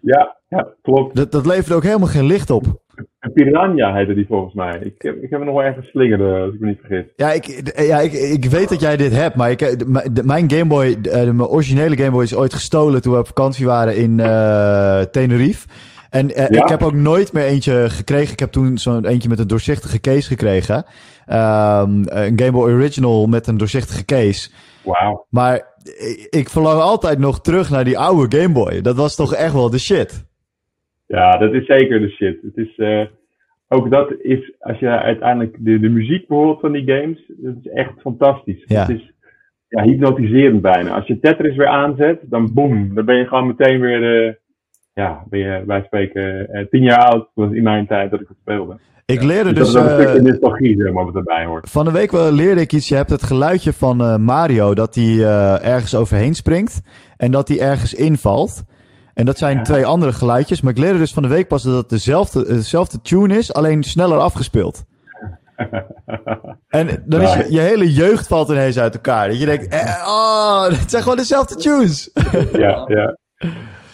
Ja, ja klopt. Dat, dat leverde ook helemaal geen licht op. Piranha heette die volgens mij. Ik heb, ik heb hem nog wel ergens slingeren, als ik me niet vergis. Ja, ik, ja ik, ik weet dat jij dit hebt, maar ik, eh, mijn Game Boy, eh, mijn originele Game Boy is ooit gestolen toen we op vakantie waren in eh, Tenerife. En eh, Ja? ik heb ook nooit meer eentje gekregen. Ik heb toen zo'n eentje met een doorzichtige case gekregen. Ehm, een Game Boy Original met een doorzichtige case. Wauw. Maar ik, ik verlang altijd nog terug naar die oude Game Boy. Dat was toch echt wel de shit. Ja, dat is zeker de shit. Het is, eh, ook dat is, als je uiteindelijk de, de muziek bijvoorbeeld van die games, dat is echt fantastisch. Ja. Het is ja, hypnotiserend bijna. Als je Tetris weer aanzet, dan boem, dan ben je gewoon meteen weer, eh, ja, ben je, wij spreken, eh, tien jaar oud. Was in mijn tijd dat ik het speelde. Ik leerde Dus, dus... dat is een eh, stukje nostalgie, zeg maar, wat erbij hoort. Van de week wel leerde ik iets. Je hebt het geluidje van Mario dat hij ergens overheen springt. En dat hij ergens invalt. En dat zijn Ja. twee andere geluidjes. Maar ik leerde dus van de week pas dat het dezelfde, dezelfde tune is, alleen sneller afgespeeld. En dan is je, je hele jeugd valt ineens uit elkaar. Dat je denkt, eh, oh, het zijn gewoon dezelfde tunes. ja, ja.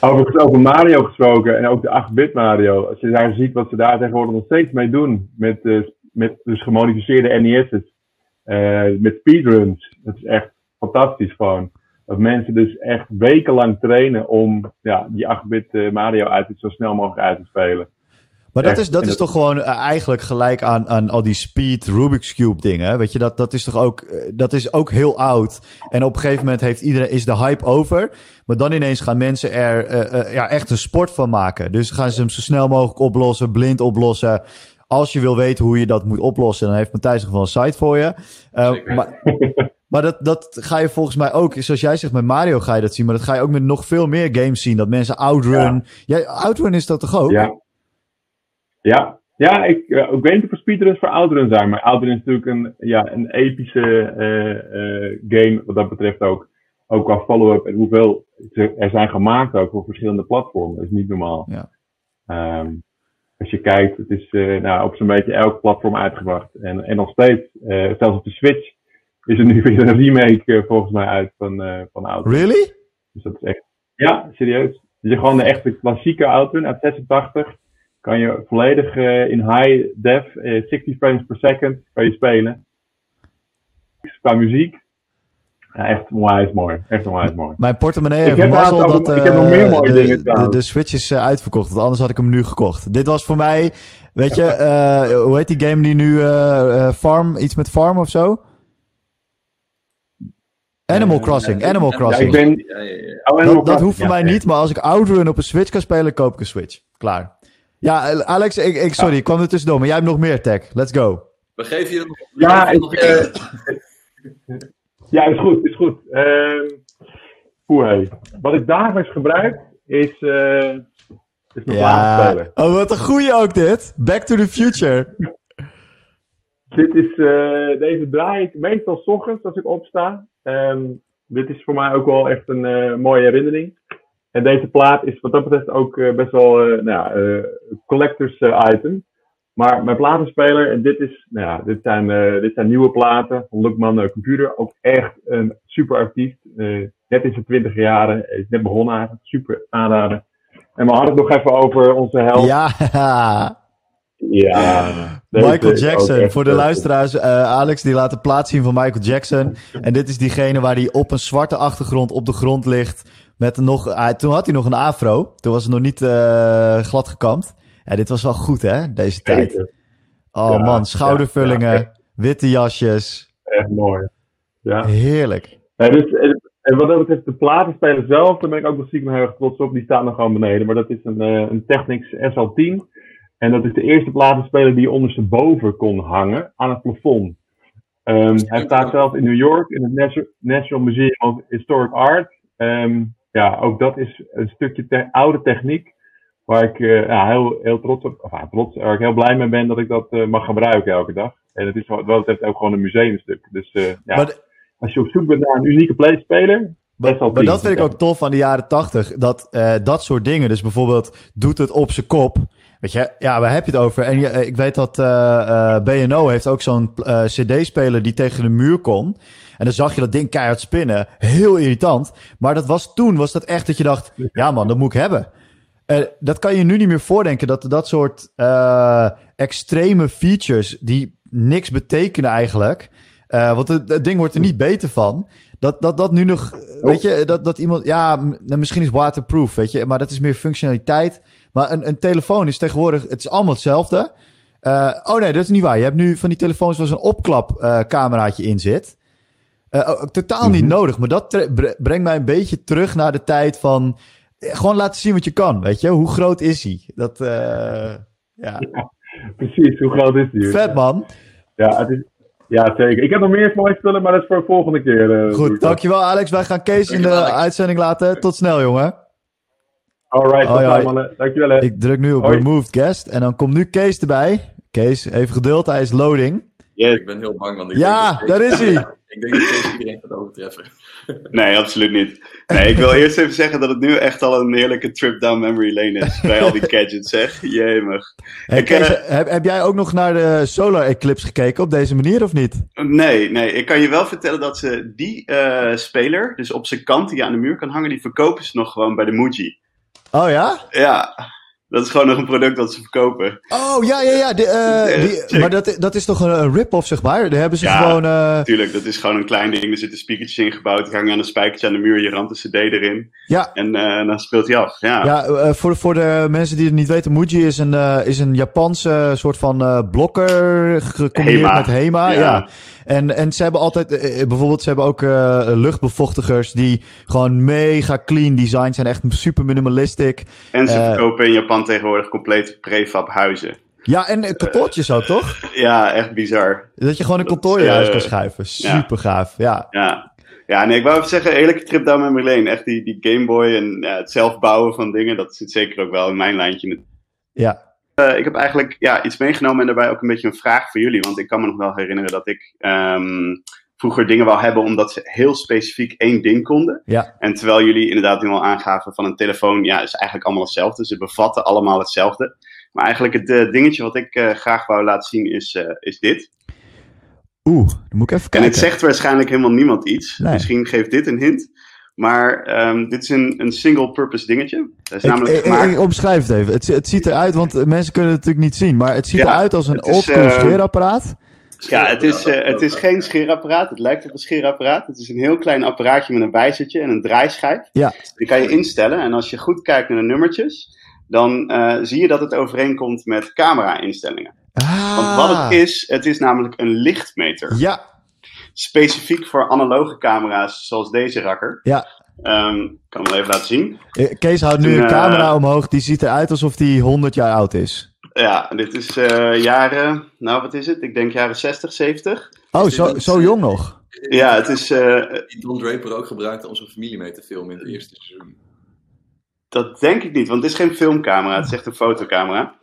Overigens over Mario gesproken en ook de 8-bit Mario. Als je daar ziet wat ze daar tegenwoordig nog steeds mee doen. Met, eh, met dus gemodificeerde NES's. eh met speedruns. Dat is echt fantastisch gewoon. Dat mensen dus echt wekenlang trainen om ja, die 8-bit eh, Mario uit zo snel mogelijk uit te spelen. Maar dat is, dat is dat- toch gewoon eh, eigenlijk gelijk aan, aan al die speed Rubik's Cube dingen. Weet je, dat, dat is toch ook, eh, dat is ook heel oud. En op een gegeven moment heeft iedereen, is de hype over. Maar dan ineens gaan mensen er ja, echt een sport van maken. Dus gaan ze hem zo snel mogelijk oplossen, blind oplossen. Als je wil weten hoe je dat moet oplossen, dan heeft Matthijs nog wel een site voor je. Zeker. maar maar dat, dat ga je volgens mij ook, zoals jij zegt met Mario ga je dat zien. Maar dat ga je ook met nog veel meer games zien. Dat mensen Outrun. Jij, Outrun is dat toch ook? Ja. Ja, ja ik, eh, ik weet niet of er speedruns voor Outrun zijn, maar Outrun is natuurlijk een, ja, een epische eh, eh, game wat dat betreft ook. Ook qua follow-up en hoeveel er zijn gemaakt ook voor verschillende platformen. Dat is niet normaal. Ja. Ehm, als je kijkt, het is nou, op zo'n beetje elk platform uitgebracht. En, en nog steeds, zelfs op de Switch, is er nu weer een remake eh, volgens mij uit van, eh van Outrun. Really? Dus dat is echt. Ja, serieus. Dus je gewoon de echte klassieke Outrun uit 86. Kan je volledig eh, in high def, eh, 60 frames per second, kan je spelen. Qua muziek. Ja, echt onwijs mooi. Echt onwijs mooi. Mijn portemonnee Ik heeft mazzel trouwens dat ook- ik heb nog meer mooie de, dingen de, de Switch is uitverkocht. Want anders had ik hem nu gekocht. Dit was voor mij, weet je, hoe heet die game die nu Farm, iets met Farm of zo? Animal Crossing, Animal Crossing. Ja, ik ben. Oh, dat, hoeft voor ja, mij niet, maar als ik Outrun op een Switch kan spelen, koop ik een Switch. Klaar. Ja, Alex, ik, ik, sorry, ik kwam er tussendoor, maar jij hebt nog meer tech. Let's go. We geven je nog, Ja, ik, nog eh, ja, is goed, is goed. Ehm Oeh, hey. Wat ik dagelijks gebruik is, eh is mijn Ja. Oh, wat een goeie ook dit. Back to the future. Dit is, eh, deze draai ik meestal 's ochtends als ik opsta. Ehm, dit is voor mij ook wel echt een eh, mooie herinnering. En deze plaat is wat dat betreft ook eh, best wel eh, nou collectors item. Maar mijn platenspeler, en dit, is, nou ja, dit, zijn, dit zijn nieuwe platen van Lookman eh, Computer. Ook echt een super actief. Eh, net in zijn twintig jaren. Is net begonnen eigenlijk. Super aanraden. En we hadden het nog even over onze held. Ja. Ja, Michael Jackson. Voor de luisteraars, eh, Alex die laat de plaat zien van Michael Jackson. En dit is diegene waar hij op een zwarte achtergrond op de grond ligt. Met nog, ah, toen had hij nog een afro. Toen was het nog niet eh, glad gekamd. Ja, dit was wel goed hè, deze tijd. Oh Ja, man, schoudervullingen, ja, ja. witte jasjes. Echt mooi. Ja. Heerlijk. Dus, en, en wat dat betreft, de platenspeler zelf, daar ben ik ook wel stiekem heel erg trots op. Die staat nog gewoon beneden. Maar dat is een, een Technics SL10. En dat is de eerste platenspeler die ondersteboven kon hangen aan het plafond. Ehm, hij staat zelf in New York in het National Museum of Historic Art. Ehm, ja, ook dat is een stukje te- oude techniek. Waar ik eh, ja, heel, heel trots op, of ja, trots, waar ik heel blij mee ben dat ik dat eh, mag gebruiken elke dag. En het is wat dat betreft ook gewoon een museumstuk. Dus eh, ja, Maar, als je op zoek bent naar een unieke playspeler, best wel maar dat vind ik ook tof aan de jaren tachtig. Dat eh, dat soort dingen, dus bijvoorbeeld doet het op zijn kop. Weet je, ja, waar heb je het over? En je- eh, ik weet dat eh, eh, B&O heeft ook zo'n cd-speler die tegen de muur kon. En dan zag je dat ding keihard spinnen. Heel irritant. Maar dat was toen, was dat echt dat je dacht, ja man, dat moet ik hebben. Dat kan je nu niet meer voordenken, dat dat soort extreme features die niks betekenen eigenlijk. want het, het ding wordt er niet beter van. Dat, dat, dat nu nog, weet je, dat, dat iemand, ja, nou, misschien is waterproof, weet je, maar dat is meer functionaliteit. Maar een, een telefoon is tegenwoordig, het is allemaal hetzelfde. Eh, oh nee, dat is niet waar. Je hebt nu van die telefoons waar zo'n opklapcameraatje in zit. Eh, oh, totaal niet Mhm. nodig, maar dat brengt mij een beetje terug naar de tijd van eh, gewoon laten zien wat je kan, weet je. Hoe groot is hij? Dat, eh, ja, Precies, hoe groot is die? vet man. Ja, het is, ja, zeker. Ik heb nog meer mooie spullen, maar dat is voor de volgende keer. eh, Goed, dankjewel Alex. Wij gaan Kees in de uitzending laten. Tot snel, jongen. Alright, hoi. dan, mannen. Dankjewel. hè. Ik druk nu op Hoi. Removed Guest en dan komt nu Kees erbij. Kees, even geduld, hij is loading. Ik ben heel bang, want ik Ja, denk dat daar is hij. Ik denk dat deze iedereen gaat overtreffen. Nee, absoluut niet. Nee, ik wil eerst even zeggen dat het nu echt al een heerlijke trip down memory lane is. Bij al die gadgets, zeg. Jemig. Hey, Ik, Kees, eh, heb, heb jij ook nog naar de Solar Eclipse gekeken op deze manier of niet? Nee, nee, ik kan je wel vertellen dat ze die eh, speler, dus op zijn kant die je aan de muur kan hangen, die verkopen ze nog gewoon bij de Muji. Oh ja? Ja, dat is gewoon nog een product dat ze verkopen. Oh ja, ja, ja. de, eh, die- maar dat, dat is toch een, een rip-off, zeg maar? Daar hebben ze Ja. gewoon. eh, Tuurlijk, dat is gewoon een klein ding. Er zitten speakertjes in gebouwd. Die hangen aan een spijkertje aan de muur. Je ramt de cd erin. ja, En eh, dan speelt hij af. Ja. Ja, eh, voor, voor de mensen die het niet weten, Muji is een, eh, is een Japanse soort van eh, blokker gecombineerd Hema. met Hema. Ja. Ja. En, en ze hebben altijd, eh, eh, bijvoorbeeld, ze hebben ook eh, luchtbevochtigers die gewoon mega clean design zijn, echt super minimalistic. En ze Eh. verkopen in Japan tegenwoordig complete prefab huizen. Ja, en kantoortjes ook, toch? Ja, echt bizar. Dat je gewoon een Dat, kantoor in je huis eh, kan schuiven. Super gaaf, ja. Ja. Ja, nee, ik wou even zeggen, heerlijke trip down memory lane. Echt die, die Game Boy en ja, het zelf bouwen van dingen, dat zit zeker ook wel in mijn lijntje. Ja, Eh, ik heb eigenlijk ja, iets meegenomen en daarbij ook een beetje een vraag voor jullie. Want ik kan me nog wel herinneren dat ik ehm, vroeger dingen wou hebben omdat ze heel specifiek één ding konden. ja. En terwijl jullie inderdaad nu al aangaven van een telefoon, ja, is eigenlijk allemaal hetzelfde. Ze bevatten allemaal hetzelfde. Maar eigenlijk het eh, dingetje wat ik eh, graag wou laten zien is, is dit. Oeh, dan moet ik even En kijken. het zegt waarschijnlijk helemaal niemand iets. Nee. Misschien geeft dit een hint. Maar ehm, dit is een, een single-purpose dingetje. Dat is Ik, namelijk ik, gemaakt... ik omschrijf het even. Het, het ziet eruit, want mensen kunnen het natuurlijk niet zien, maar het ziet Ja, eruit als een het is, oldschool eh, scheerapparaat. Ja, het is, eh, het is geen scheerapparaat. Het lijkt op een scheerapparaat. Het is een heel klein apparaatje met een wijzertje en een draaischijf. Ja. Die kan je instellen. En als je goed kijkt naar de nummertjes, dan eh, zie je dat het overeenkomt met camera-instellingen. Ah, Want wat het is, het is namelijk een lichtmeter. Ja, Specifiek voor analoge camera's zoals deze rakker. Ja. Ehm, ik kan hem wel even laten zien. Eh, Kees houdt nu een eh, camera omhoog. Die ziet eruit alsof hij 100 jaar oud is. Ja, dit is eh, jaren, nou wat is het? Ik denk jaren 60, 70. Oh, zo, zo jong nog. Ja, het is, eh, Die Don Draper ook gebruikte om zijn familie mee te filmen in het eerste seizoen. dat denk ik niet, want het is geen filmcamera, het is echt een fotocamera.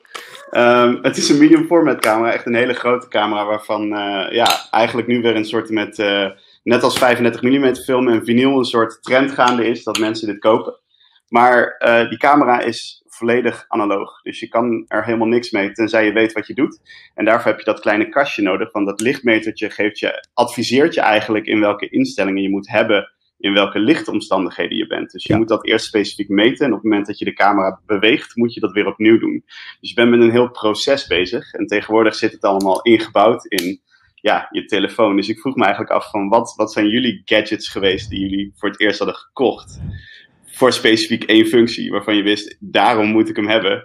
Ehm, het is een medium format camera, echt een hele grote camera waarvan eh, ja, eigenlijk nu weer een soort met, eh, net als 35 mm film en vinyl een soort trend gaande is dat mensen dit kopen. Maar eh, die camera is volledig analoog, dus je kan er helemaal niks mee tenzij je weet wat je doet. En daarvoor heb je dat kleine kastje nodig, want dat lichtmetertje geeft je, adviseert je eigenlijk in welke instellingen je moet hebben in welke lichtomstandigheden je bent. Dus je Ja. moet dat eerst specifiek meten. En op het moment dat je de camera beweegt, moet je dat weer opnieuw doen. Dus je bent met een heel proces bezig. En tegenwoordig zit het allemaal ingebouwd in ja, je telefoon. Dus ik vroeg me eigenlijk af van wat, wat zijn jullie gadgets geweest die jullie voor het eerst hadden gekocht? Voor specifiek één functie, waarvan je wist, daarom moet ik hem hebben.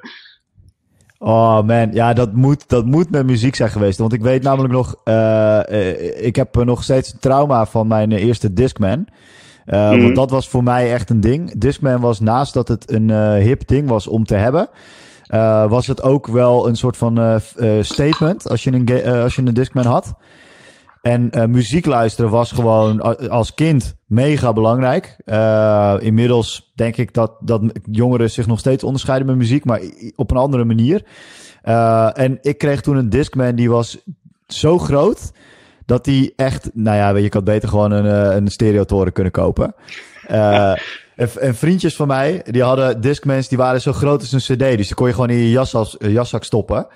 Oh man, ja, dat moet, dat moet met muziek zijn geweest. Want ik weet namelijk nog, eh, eh, ik heb nog steeds een trauma van mijn eerste Discman. Eh, Mhm. Want dat was voor mij echt een ding. Discman was naast dat het een eh, hip ding was om te hebben, eh, was het ook wel een soort van statement als je, een als je een Discman had. En muziek luisteren was gewoon als kind mega belangrijk. Inmiddels denk ik dat, dat jongeren zich nog steeds onderscheiden met muziek, maar op een andere manier. En ik kreeg toen een Discman die was zo groot dat die echt, nou ja, weet je, had beter gewoon een, eh, een stereotoren kunnen kopen. Eh, en, en vriendjes van mij, die hadden Discmans, die waren zo groot als een cd. Dus die kon je gewoon in je eh, jaszak stoppen.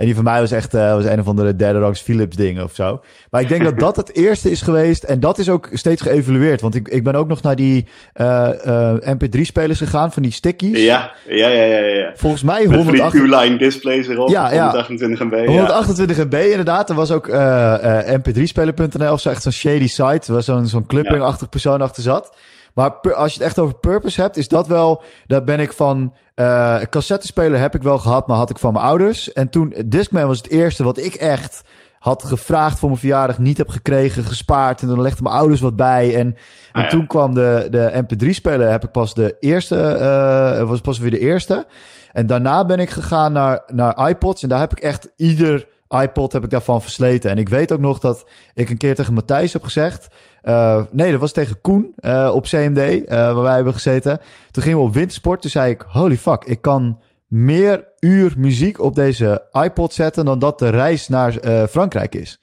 En die van mij was echt eh, was een of andere derde rangs Philips ding of zo. Maar ik denk dat dat het eerste is geweest. En dat is ook steeds geëvalueerd. Want ik, ik ben ook nog naar die eh, eh, MP3-spelers gegaan, van die stickies. Ja, ja, ja, ja. ja. Volgens mij Met van die 108, Q-line displays erop, Ja, ja. 128 MB. ja. 128 MB inderdaad. Er was ook eh, eh, mp3speler.nl of zo, echt zo'n shady site. Waar zo'n zo'n clipping-achtig persoon achter zat. Maar als je het echt over purpose hebt, is dat wel... Daar ben ik van... eh cassettespeler heb ik wel gehad, maar had ik van mijn ouders. En toen... Discman was het eerste wat ik echt had gevraagd voor mijn verjaardag. Niet heb gekregen, gespaard. En dan legden mijn ouders wat bij. En, en Ah, ja. toen kwam de, de mp3-speler. Heb ik pas de eerste... eh was pas weer de eerste. En daarna ben ik gegaan naar, naar iPods. En daar heb ik echt ieder iPod heb ik daarvan versleten. En ik weet ook nog dat ik een keer tegen Matthijs heb gezegd. Eh, nee, dat was tegen Koen eh, op CMD, eh, waar wij hebben gezeten. Toen gingen we op wintersport. Toen zei ik, holy fuck, ik kan meer uur muziek op deze iPod zetten... dan dat de reis naar eh, Frankrijk is.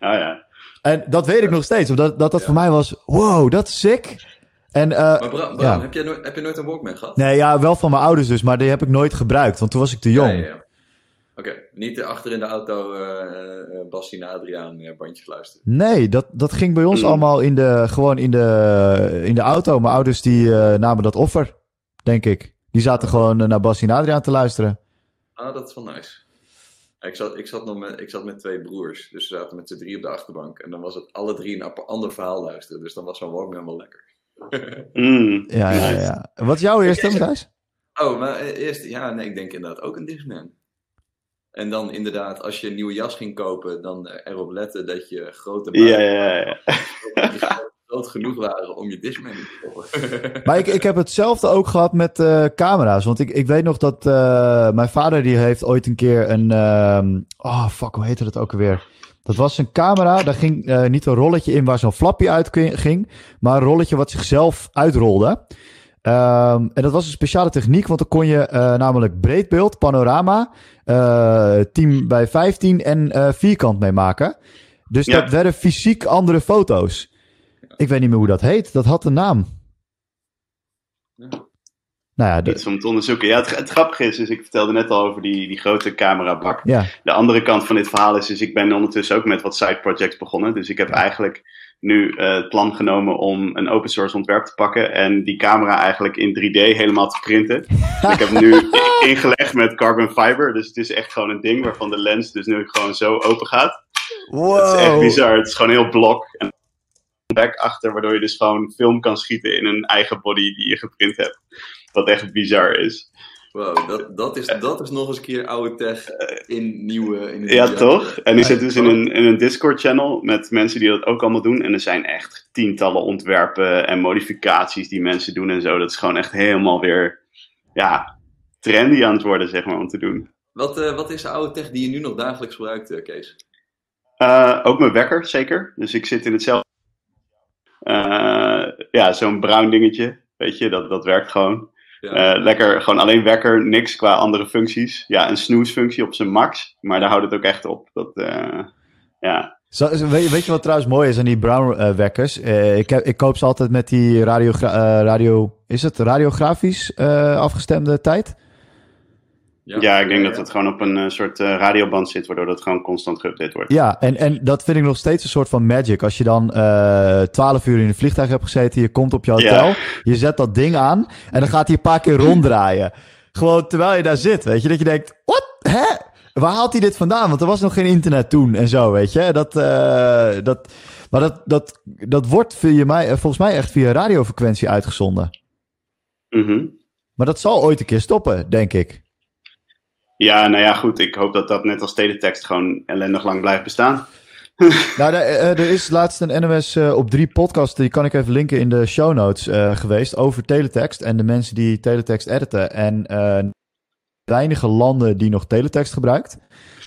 Ah, ja. En dat weet ik nog steeds. Omdat dat, dat Ja. voor mij was, wow, dat is sick. En eh, Maar Bram, Bram, Ja. heb, jij nooit, heb je nooit een Walkman gehad? nee, ja, wel van mijn ouders dus. Maar die heb ik nooit gebruikt, want toen was ik te jong. Ja, Oké, niet eh, achter in de auto eh uh, Bastien Adriaan eh, bandjes luisteren. Nee, dat, dat ging bij ons Mm. allemaal in de, gewoon in de, in de auto. Mijn ouders die eh, namen dat offer, denk ik. Die zaten gewoon eh, naar Bas en Adriaan te luisteren. Ah, dat is wel nice. Ik zat, ik, zat nog met, ik zat met twee broers, dus we zaten met z'n drie op de achterbank. En dan was het alle drie een ander verhaal luisteren, dus dan was zo'n Walkman wel lekker. Mm. Ja, ja, ja. Wat is jouw eerste, Matthijs? Oh, maar eh, eerst, ja, nee, ik denk inderdaad ook een Discman. En dan inderdaad, als je een nieuwe jas ging kopen, dan eh, erop letten dat je grote Ja, maten ja, ja. groot genoeg waren om je Discman te kopen. Maar ik, ik heb hetzelfde ook gehad met eh, camera's. Want ik, ik weet nog dat eh, mijn vader die heeft ooit een keer een... ehm, oh, fuck, hoe heette dat ook alweer? Dat was een camera, daar ging niet een rolletje in waar zo'n flapje uit ging, maar een rolletje wat zichzelf uitrolde. Ehm, en dat was een speciale techniek, want dan kon je eh, namelijk breedbeeld, panorama, eh 10 bij 15 en eh, vierkant mee maken. Dus Ja. dat werden fysiek andere foto's. Ik weet niet meer hoe dat heet, dat had een naam. Ja. Nou ja, de- Iets om te onderzoeken. Ja, het, het grappige is, dus ik vertelde net al over die, die grote camerabak. ja. De andere kant van dit verhaal is, dus ik ben ondertussen ook met wat side projects begonnen. Dus ik heb eigenlijk nu eh, het plan genomen om een open source ontwerp te pakken en die camera eigenlijk in 3D helemaal te printen. Ik heb hem nu ingelegd met carbon fiber. Dus het is echt gewoon een ding waarvan de lens dus nu gewoon zo open gaat. Het is echt bizar. Het is gewoon heel blok. En back achter, waardoor je dus gewoon film kan schieten in een eigen body die je geprint hebt. Wat echt bizar is. Wow, dat, dat, is, dat is nog eens een keer oude tech in nieuwe... In Ja, toch? En die zit dus in een, in een Discord-channel met mensen die dat ook allemaal doen. En er zijn echt tientallen ontwerpen en modificaties die mensen doen en zo. Dat is gewoon echt helemaal weer, ja, trendy aan het worden, zeg maar, om te doen. Wat, eh, wat is de oude tech die je nu nog dagelijks gebruikt, eh, Kees? Eh, ook mijn wekker, zeker. Dus ik zit in hetzelfde. Ja, zo'n bruin dingetje, weet je, dat, dat werkt gewoon. Ja. Eh, lekker, gewoon alleen wekker, niks qua andere functies. Ja, een snooze-functie op zijn max, maar daar houdt het ook echt op. Dat, eh, ja. Zo, weet, weet je wat trouwens mooi is aan die Brown-wekkers? ik, heb, ik koop ze altijd met die radio, radio is het radiografisch eh, afgestemde tijd? Ja, ik denk dat het gewoon op een eh, soort eh, radioband zit, waardoor dat gewoon constant geüpdate wordt. Ja, en, en dat vind ik nog steeds een soort van magic. Als je dan eh 12 uur in een vliegtuig hebt gezeten, je komt op je hotel, Ja. je zet dat ding aan en dan gaat hij een paar keer ronddraaien. Gewoon terwijl je daar zit, weet je, dat je denkt, wat? Hè? Waar haalt hij dit vandaan? Want er was nog geen internet toen en zo, weet je. Dat, eh, dat, maar dat, dat, dat wordt via mij, volgens mij echt via radiofrequentie uitgezonden. Mhm. Maar dat zal ooit een keer stoppen, denk ik. Ja, nou ja, goed. Ik hoop dat dat net als teletext gewoon ellendig lang blijft bestaan. Nou, er, eh, er is laatst een NOS eh, op drie podcast, die kan ik even linken in de show notes eh, geweest, over teletext en de mensen die teletext editen. En eh, weinige landen die nog teletext gebruikt.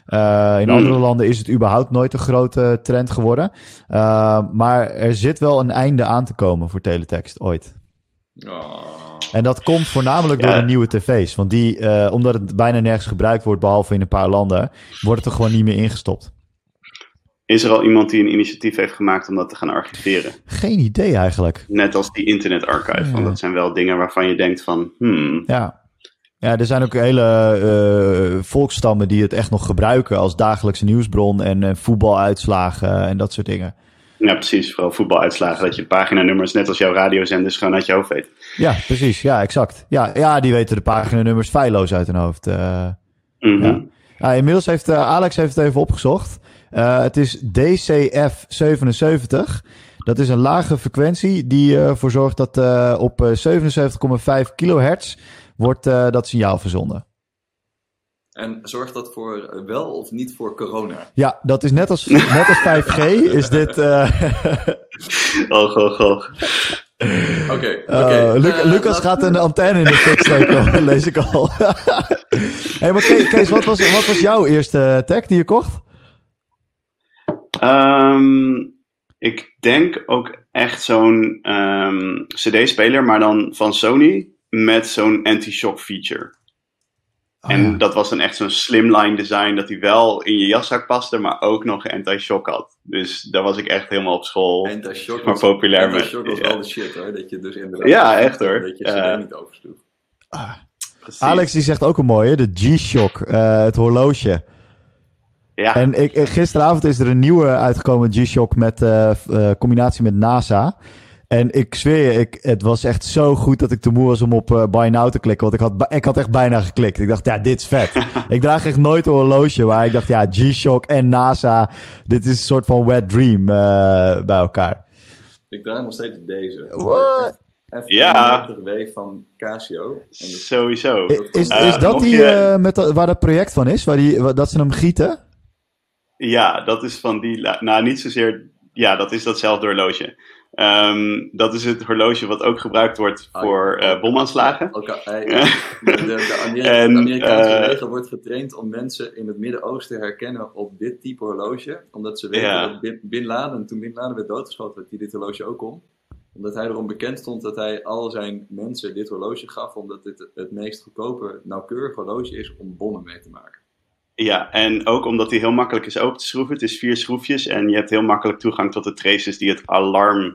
Eh, in Hmm. andere landen is het überhaupt nooit een grote trend geworden. Eh, maar er zit wel een einde aan te komen voor teletext ooit. Oh. En dat komt voornamelijk door Ja. de nieuwe tv's. Want die, eh, omdat het bijna nergens gebruikt wordt, behalve in een paar landen, wordt het er gewoon niet meer ingestopt. Is er al iemand die een initiatief heeft gemaakt om dat te gaan archiveren? Geen idee eigenlijk. Net als die Internet Archive. Ja. Want dat zijn wel dingen waarvan je denkt van, hmm, Ja. Ja, er zijn ook hele eh, volkstammen die het echt nog gebruiken als dagelijkse nieuwsbron en eh, voetbaluitslagen en dat soort dingen. ja precies, vooral voetbaluitslagen, dat je paginanummers net als jouw radiozenders gewoon uit je hoofd weet. Ja, precies. Ja, exact. Ja, ja die weten de paginanummers feilloos uit hun hoofd. eh. Mhm. Ja. Ja, inmiddels heeft eh, Alex heeft het even opgezocht. Eh, het is DCF77. Dat is een lage frequentie die eh, ervoor zorgt dat eh, op eh, 77,5 kilohertz wordt eh, dat signaal verzonden. En zorgt dat voor wel of niet voor corona? Ja, dat is net als, net als 5G is dit... eh, Och, och, och. Oké, Uh, oké. Lu- Eh, Lucas gaat een antenne in de fik steken, lees ik al. hey, maar Kees, Kees, wat, was, wat was jouw eerste tech die je kocht? Ehm, ik denk ook echt zo'n ehm, CD-speler, maar dan van Sony met zo'n anti-shock feature. Oh, en ja. dat was dan echt zo'n slimline design dat hij wel in je jaszak paste, maar ook nog anti-shock had. Dus daar was ik echt helemaal op school. Anti-shock maar was- populair met- Anti-shock was ja. wel de shit hoor. Dat je dus inderdaad... Ja, echt, hoor. Dat je. CD niet oversloeg. Precies. Alex die zegt ook een mooie, de G-Shock, eh, het horloge. Ja, En ik, ik- gisteravond is er een nieuwe uitgekomen G-Shock met eh, eh, combinatie met NASA. En ik zweer je, ik, het was echt zo goed dat ik te moe was om op eh, Buy Now te klikken. Want ik had, ik had echt bijna geklikt. Ik dacht, ja, dit is vet. ik draag echt nooit een horloge, maar ik dacht, ja, G-Shock en NASA. Dit is een soort van wet dream eh, bij elkaar. Ik draai nog steeds deze. What? F W van Casio. En dat- sowieso. Is, Eh, is dat mocht die je- eh, met waar dat project van is? Waar die, waar- dat ze hem gieten? Ja, dat is van die. Nou, niet zozeer. Ja, dat is datzelfde horloge. Ehm, dat is het horloge wat ook gebruikt wordt Ah, voor ja. eh, bomaanslagen. Eh, de, de, de Ameri- En, de Amerikaanse eh, leger wordt getraind om mensen in het Midden-Oosten te herkennen op dit type horloge. Omdat ze weten dat Bin, Bin Laden, toen Bin Laden werd doodgeschoten, werd hij dit horloge ook om. Omdat hij erom bekend stond dat hij al zijn mensen dit horloge gaf, omdat dit het meest goedkope, nauwkeurig horloge is om bommen mee te maken. Ja, en ook omdat die heel makkelijk is open te schroeven. Het is vier schroefjes en je hebt heel makkelijk toegang tot de traces die het alarm eh,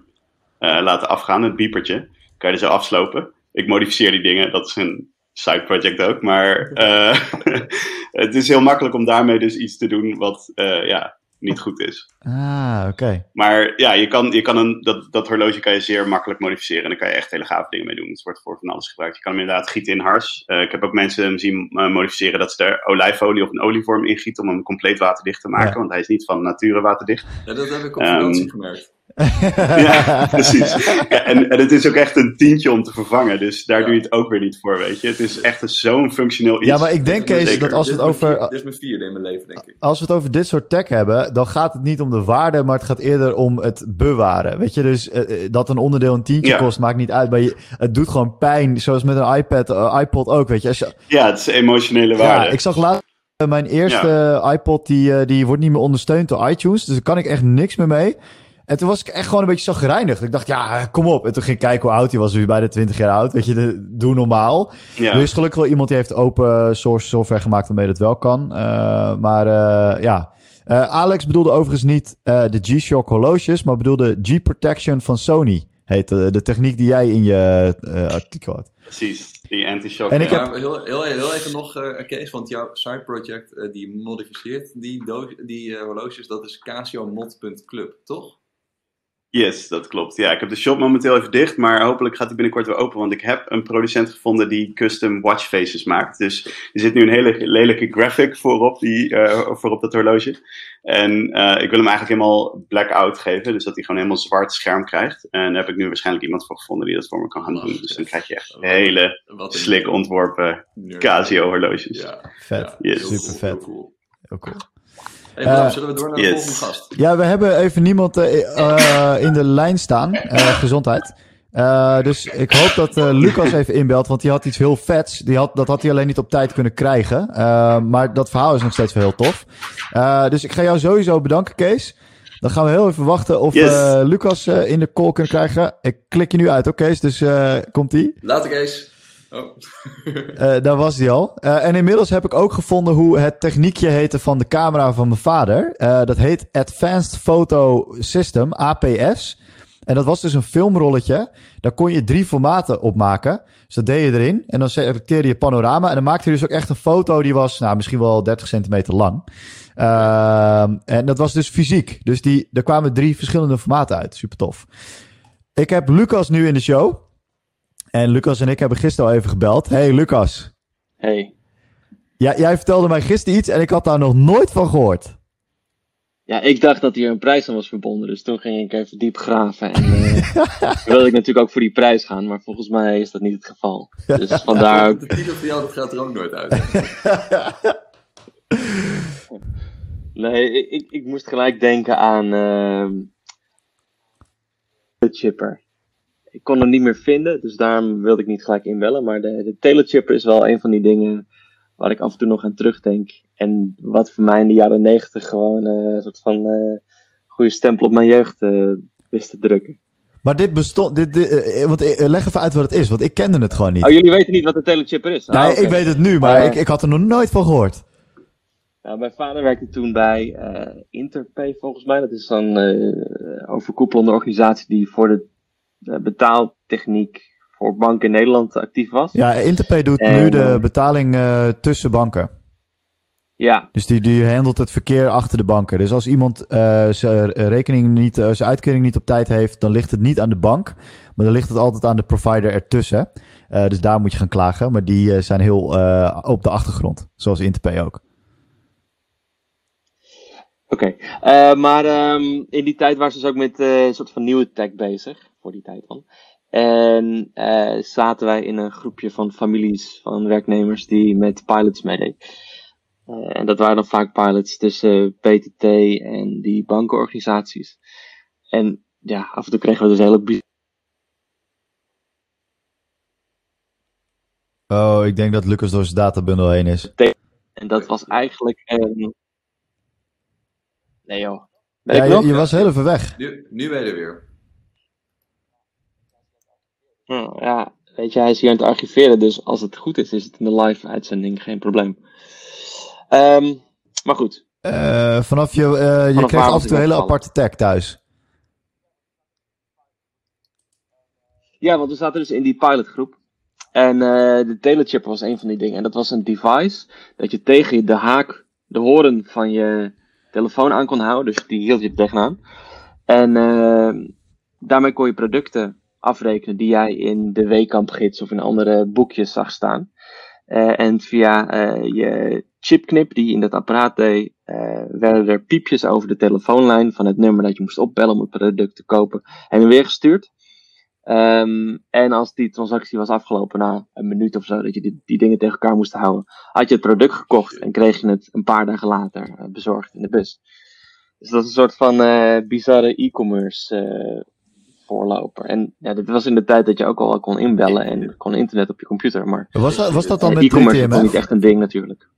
laten afgaan, het biepertje. Kan je er zo afslopen. Ik modificeer die dingen, dat is een side project ook. Maar eh, het is heel makkelijk om daarmee dus iets te doen wat eh, ja, niet goed is. Ah, oké. Maar ja, je kan, je kan een, dat, dat horloge kan je zeer makkelijk modificeren. En daar kan je echt hele gave dingen mee doen. Het wordt voor van alles gebruikt. Je kan hem inderdaad gieten in hars. Eh, ik heb ook mensen hem zien eh, modificeren dat ze er olijfolie of een olievorm in gieten om hem compleet waterdicht te maken. Ja. Want hij is niet van nature waterdicht. Ja, dat heb ik op vakantie gemerkt. ja, precies. Ja, en, en het is ook echt een tientje om te vervangen. Dus daar Ja. doe je het ook weer niet voor, weet je. Het is echt een- zo'n functioneel iets. Ja, maar ik denk, Kees, dat als we het over... Dit is mijn vierde in mijn leven, denk ik. als we het over dit soort tech hebben, dan gaat het niet om de waarde, maar het gaat eerder om het bewaren. Weet je, dus eh, eh, dat een onderdeel een tientje Ja. kost, maakt niet uit. Maar je, het doet gewoon pijn, zoals met een iPad, eh, iPod ook, weet je. Als je Ja, het is emotionele ja, waarde. ik zag laatst mijn eerste iPod, die, die wordt niet meer ondersteund door iTunes, dus daar kan ik echt niks meer mee. En toen was ik echt gewoon een beetje zagrijnig. Ik dacht, ja, kom op. En toen ging ik kijken hoe oud hij was. Hij was bijna 20 jaar oud. Weet je, de, doe normaal. ja. Er is gelukkig wel iemand die heeft open source software gemaakt waarmee dat wel kan. Eh, maar eh, ja. Eh, Alex bedoelde overigens niet eh, de G-Shock horloges, maar bedoelde G-Protection van Sony. Heet de, de techniek die jij in je eh, artikel had. Precies, die anti-shock. En ik heb- heel, heel, heel even nog, eh Kees, want jouw side project die modificeert die, die eh, horloges, dat is casiomod.club, toch? Yes, dat klopt. Ja, ik heb de shop momenteel even dicht, maar hopelijk gaat die binnenkort weer open, want ik heb een producent gevonden die custom watchfaces maakt. Dus er zit nu een hele lelijke graphic voorop, die, eh, voorop dat horloge. En eh, ik wil hem eigenlijk helemaal blackout geven, dus dat hij gewoon helemaal zwart scherm krijgt. En daar heb ik nu waarscheinlijk iemand voor gevonden die dat voor me kan gaan doen. Dus dan krijg je echt hele slik ontworpen. Casio horloges. Ja, Vet. Yes. Super vet. heel cool. Hey, bedankt. Eh, zullen we door naar de yes. volgende gast? Ja, we hebben even niemand eh, eh, in de lijn staan. Eh, gezondheid. Eh, dus ik hoop dat eh, Lucas even inbelt, want die had iets heel vets. Die had, dat had hij alleen niet op tijd kunnen krijgen. Eh, maar dat verhaal is nog steeds wel heel tof. Eh, dus ik ga jou sowieso bedanken, Kees. Dan gaan we heel even wachten of Yes. we Lucas eh, in de call kunnen krijgen. Ik klik je nu uit, oké? Kees? Dus eh, komt-ie. Later, Kees. Oh. Eh, daar was hij al. Eh, en inmiddels heb ik ook gevonden hoe het techniekje heette van de camera van mijn vader. Eh, dat heet Advanced Photo System, APS. En dat was dus een filmrolletje. Daar kon je drie formaten op maken. Dus dat deed je erin. En dan selecteerde je panorama. En dan maakte je dus ook echt een foto die was nou, misschien wel 30 centimeter lang. Ehm, en dat was dus fysiek. Dus die, er kwamen drie verschillende formaten uit. Super tof. Ik heb Lucas nu in de show. En Lucas en ik hebben gisteren al even gebeld. Hey Lucas. Hey. Ja, jij vertelde mij gisteren iets en ik had daar nog nooit van gehoord. Ja, ik dacht dat hier een prijs aan was verbonden, dus toen ging ik even diep graven. En eh, wilde ik natuurlijk ook voor die prijs gaan, maar volgens mij is dat niet het geval. Dus vandaar ook. De titel van jou, dat gaat er ook nooit uit. Nee, ik, ik, ik moest gelijk denken aan ehm de chipper. Ik kon hem niet meer vinden, dus daarom wilde ik niet gelijk inbellen. Maar de, de telechipper is wel een van die dingen waar ik af en toe nog aan terugdenk. En wat voor mij in de jaren negentig gewoon eh, een soort van eh, goede stempel op mijn jeugd eh, wist te drukken. Maar dit bestond. Dit, dit, want, leg even uit wat het is, want ik kende het gewoon niet. Oh, jullie weten niet wat een telechipper is? nee, oké. ik weet het nu, maar ik, ik had er nog nooit van gehoord. Nou, mijn vader werkte toen bij Interpay volgens mij. Dat is zo'n eh, overkoepelende organisatie die voor de betaaltechniek voor banken in Nederland actief was. Ja, Interpay doet En, nu de eh, betaling eh, tussen banken. Ja, Dus die, die handelt het verkeer achter de banken. Dus als iemand eh, zijn rekening niet, zijn uitkering niet op tijd heeft, dan ligt het niet aan de bank. Maar dan ligt het altijd aan de provider ertussen. Dus daar moet je gaan klagen. Maar die zijn heel op de achtergrond. Zoals Interpay ook. oké. Maar ehm, in die tijd waren ze dus ook met een soort van nieuwe tech bezig. Voor die tijd dan. En eh, zaten wij in een groepje van families van werknemers die met pilots meededen. Eh, en dat waren dan vaak pilots tussen PTT en die bankenorganisaties. En ja, af en toe kregen we dus hele Oh, ik denk dat Lucas door zijn databundel heen is. En dat was eigenlijk. ehm Nee joh. Ben Ja, je was heel even weg. Nu, nu ben je er weer. Hm, ja, weet je, hij is hier aan het archiveren, dus als het goed is, is het in de live uitzending geen probleem. Ehm, maar goed, Eh, vanaf je, eh, je Vanaf waar af en toe een hele aparte tag thuis. ja, want we zaten dus in die pilotgroep. En eh, de telechipper was een van die dingen. En dat was een device dat je tegen de haak, de horen van je telefoon aan kon houden. Dus die hield je tegenaan. En eh, daarmee kon je producten afrekenen die jij in de Weekamp-gids of in andere boekjes zag staan. Eh, en via eh, je chipknip die in dat apparaat deed, eh, werden er piepjes over de telefoonlijn van het nummer dat je moest opbellen om het product te kopen en weer gestuurd. Ehm, en als die transactie was afgelopen na een minuut of zo, dat je die, die dingen tegen elkaar moest houden, had je het product gekocht en kreeg je het een paar dagen later bezorgd in de bus. Dus dat is een soort van bizarre e-commerce voorloper. En ja, dit was in de tijd dat je ook al kon inbellen en kon internet op je computer. Maar Was dat, was dat dan met e-commerce was 3TMF? niet echt een ding natuurlijk.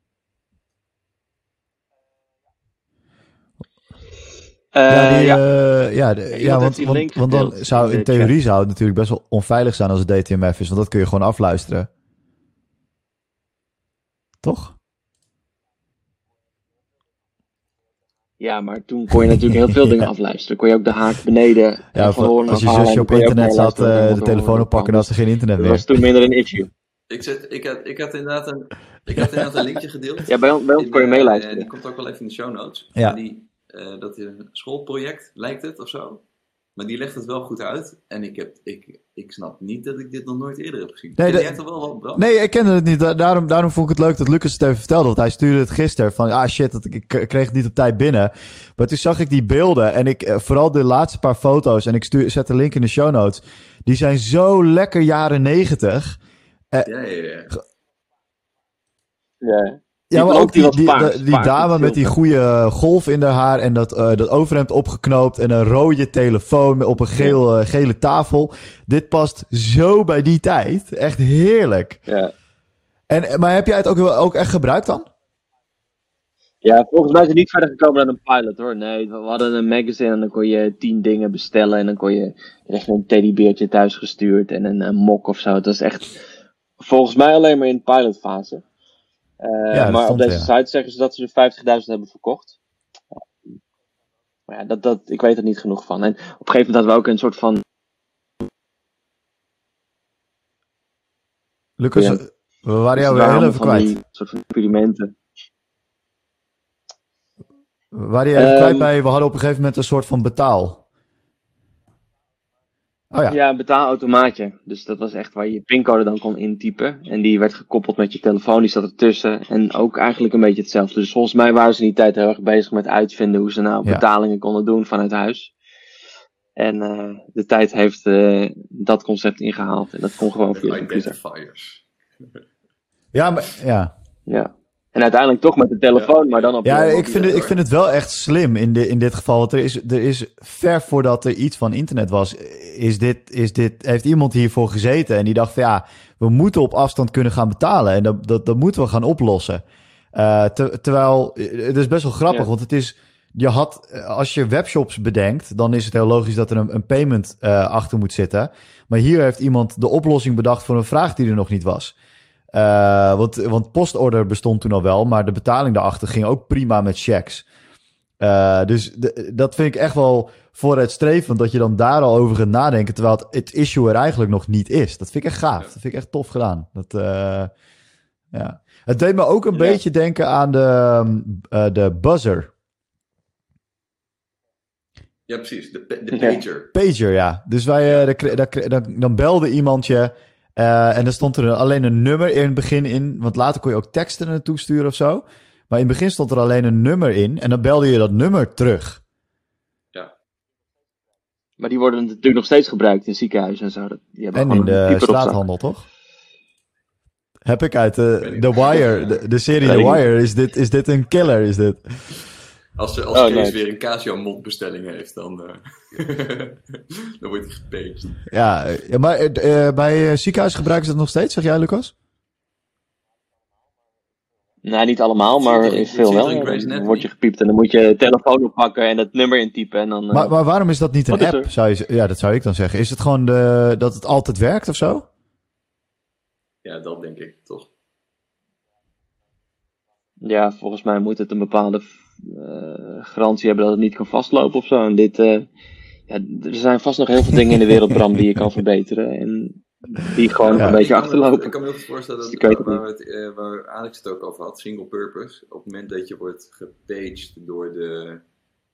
Ja, Eh, die, ja. eh, ja, de- ja want, want, dan zou in theorie zou het natuurlijk best wel onveilig zijn als het DTMF is, want dat kun je gewoon afluisteren. Toch? Ja, maar toen kon je natuurlijk heel veel dingen Ja. afluisteren. Kon je ook de haak beneden Ja, eh, horen als je zusje op internet zat, eh, de telefoon oppakken, kwam. er geen internet Dat meer. was toen minder een issue. Ik, zet, ik, had, ik had inderdaad een, ik had inderdaad een linkje gedeeld. Ja, bij, ons- bij ons In kon je meeluisteren. Die komt ook wel even in de show notes. Ja. Die, eh, dat is een schoolproject, lijkt het of zo. Maar die legt het wel goed uit. En ik, heb, ik, ik snap niet dat ik dit nog nooit eerder heb gezien. Nee, Ken jij toch wel wat, Bram? Nee, ik kende het niet. Da- Daarom, daarom vond ik het leuk dat Lucas het even vertelde. Want hij stuurde het gisteren van, ah shit, dat, ik, ik kreeg het niet op tijd binnen. Maar toen zag ik die beelden en ik, eh, vooral de laatste paar foto's. En ik stuur, zet de link in de show notes. Die zijn zo lekker jaren negentig. Ja, ja, ja. Ja. Ja, maar ook die, die die, wat paars, die paars, dame met die goede eh, golf in haar haar en dat, eh, dat overhemd opgeknoopt en een rode telefoon op een geel, eh, gele tafel. Dit past zo bij die tijd. Echt heerlijk. Ja. En, maar heb jij het ook, ook echt gebruikt dan? ja, volgens mij is het niet verder gekomen dan een pilot hoor. Nee, we hadden een magazine en dan kon je tien dingen bestellen. En dan kon je je een teddybeertje thuis gestuurd en een, een mok of zo. Het was echt volgens mij alleen maar in pilotfase. Eh, Ja, maar op deze site zeggen ze dat ze er 50.000 hebben verkocht. Maar ja, dat, dat, ik weet er niet genoeg van. En op een gegeven moment hadden we ook een soort van Lucas, Ja. we waren jou weer heel even kwijt. Die soort van experimenten. We waren even Ehm, kwijt bij, we hadden op een gegeven moment een soort van betaal. Oh ja. Ja, een betaalautomaatje. Dus dat was echt waar je je pincode dan kon intypen. En die werd gekoppeld met je telefoon, die zat ertussen. En ook eigenlijk een beetje hetzelfde. Dus volgens mij waren ze in die tijd heel erg bezig met uitvinden hoe ze nou Ja. betalingen konden doen vanuit huis. En eh, de tijd heeft eh, dat concept ingehaald. En dat kon gewoon via de computer. Identifiers. Ja, maar, ja. Ja. En uiteindelijk toch met de telefoon, maar dan op ja ik, vind het, ik vind het wel echt slim in, de, in dit geval. Want er is, er is ver voordat er iets van internet was, is dit, is dit, heeft iemand hiervoor gezeten. En die dacht van ja, we moeten op afstand kunnen gaan betalen. En dat, dat, dat moeten we gaan oplossen. Eh, ter- terwijl, het is best wel grappig, Ja. want het is... Je had, als je webshops bedenkt, dan is het heel logisch dat er een, een payment eh, achter moet zitten. Maar hier heeft iemand de oplossing bedacht voor een vraag die er nog niet was. Eh, want, want postorder bestond toen al wel, maar de betaling daarachter ging ook prima met checks. Eh, dus de- dat vind ik echt wel vooruitstrevend dat je dan daar al over gaat nadenken, terwijl het, het issue er eigenlijk nog niet is. Dat vind ik echt gaaf. Dat vind ik echt tof gedaan. Dat, eh, ja. Het deed me ook een Ja. beetje denken aan de, eh, de buzzer. Ja, precies. De, de Ja. pager. Pager, ja. Dus wij, eh, dan, dan belde iemand je. Eh, en dan stond er alleen een nummer in het begin in. Want later kon je ook teksten er naartoe sturen of zo. Maar in het begin stond er alleen een nummer in. En dan belde je dat nummer terug. Maar die worden natuurlijk nog steeds gebruikt in ziekenhuizen en zo. Die En in de straathandel, toch? Heb ik uit de, The. Wire, de, de serie The. Wire. Is dit, is dit een killer? Is dit? Als, als Oh, Kees nice. weer een Casio mondbestelling heeft, dan, eh, dan wordt hij gepaged. Ja, maar eh, eh, bij ziekenhuis gebruiken ze dat nog steeds, zeg jij, Lucas? Nee, niet allemaal, maar in veel wel. Dan word je gepiept en dan moet je je telefoon oppakken en het nummer intypen. En dan, Maar, maar waarom is dat niet een Wat app? Zou je, ja, dat zou ik dan zeggen. Is het gewoon de, dat het altijd werkt of zo? Ja, dat denk ik toch. ja, volgens mij moet het een bepaalde garantie hebben dat het niet kan vastlopen of zo. En dit, eh, ja, er zijn vast nog heel veel dingen in de wereld, Bram, die je kan verbeteren. En die gewoon Ja. een beetje ik me- Ik achterlopen. kan me heel goed voorstellen dat Dus weet het waar, het, eh, waar Alex het ook over had, single purpose. Op het moment dat je wordt gepaged door de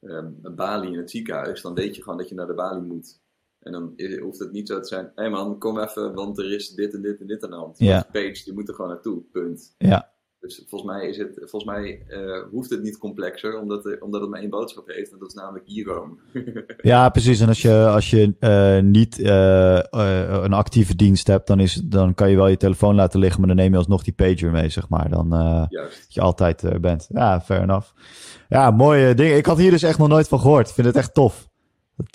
ehm, balie in het ziekenhuis, dan weet je gewoon dat je naar de balie moet. En dan is- hoeft het niet zo te zijn, hé hey man, kom even, want er is dit en dit en dit aan de hand. Je Ja. wordt gepaged, je moet er gewoon naartoe, punt. Ja. Dus volgens mij, is het, volgens mij eh, hoeft het niet complexer, omdat, omdat het maar één boodschap heeft. En dat is namelijk e-roam. Ja, precies. En als je, als je eh, niet eh, een actieve dienst hebt, dan, is, dan kan je wel je telefoon laten liggen, maar dan neem je alsnog die pager mee, zeg maar. Dan dat je altijd bent. Ja, fair enough. Ja, mooie ding. Ik had hier dus echt nog nooit van gehoord. Ik vind het echt tof. Het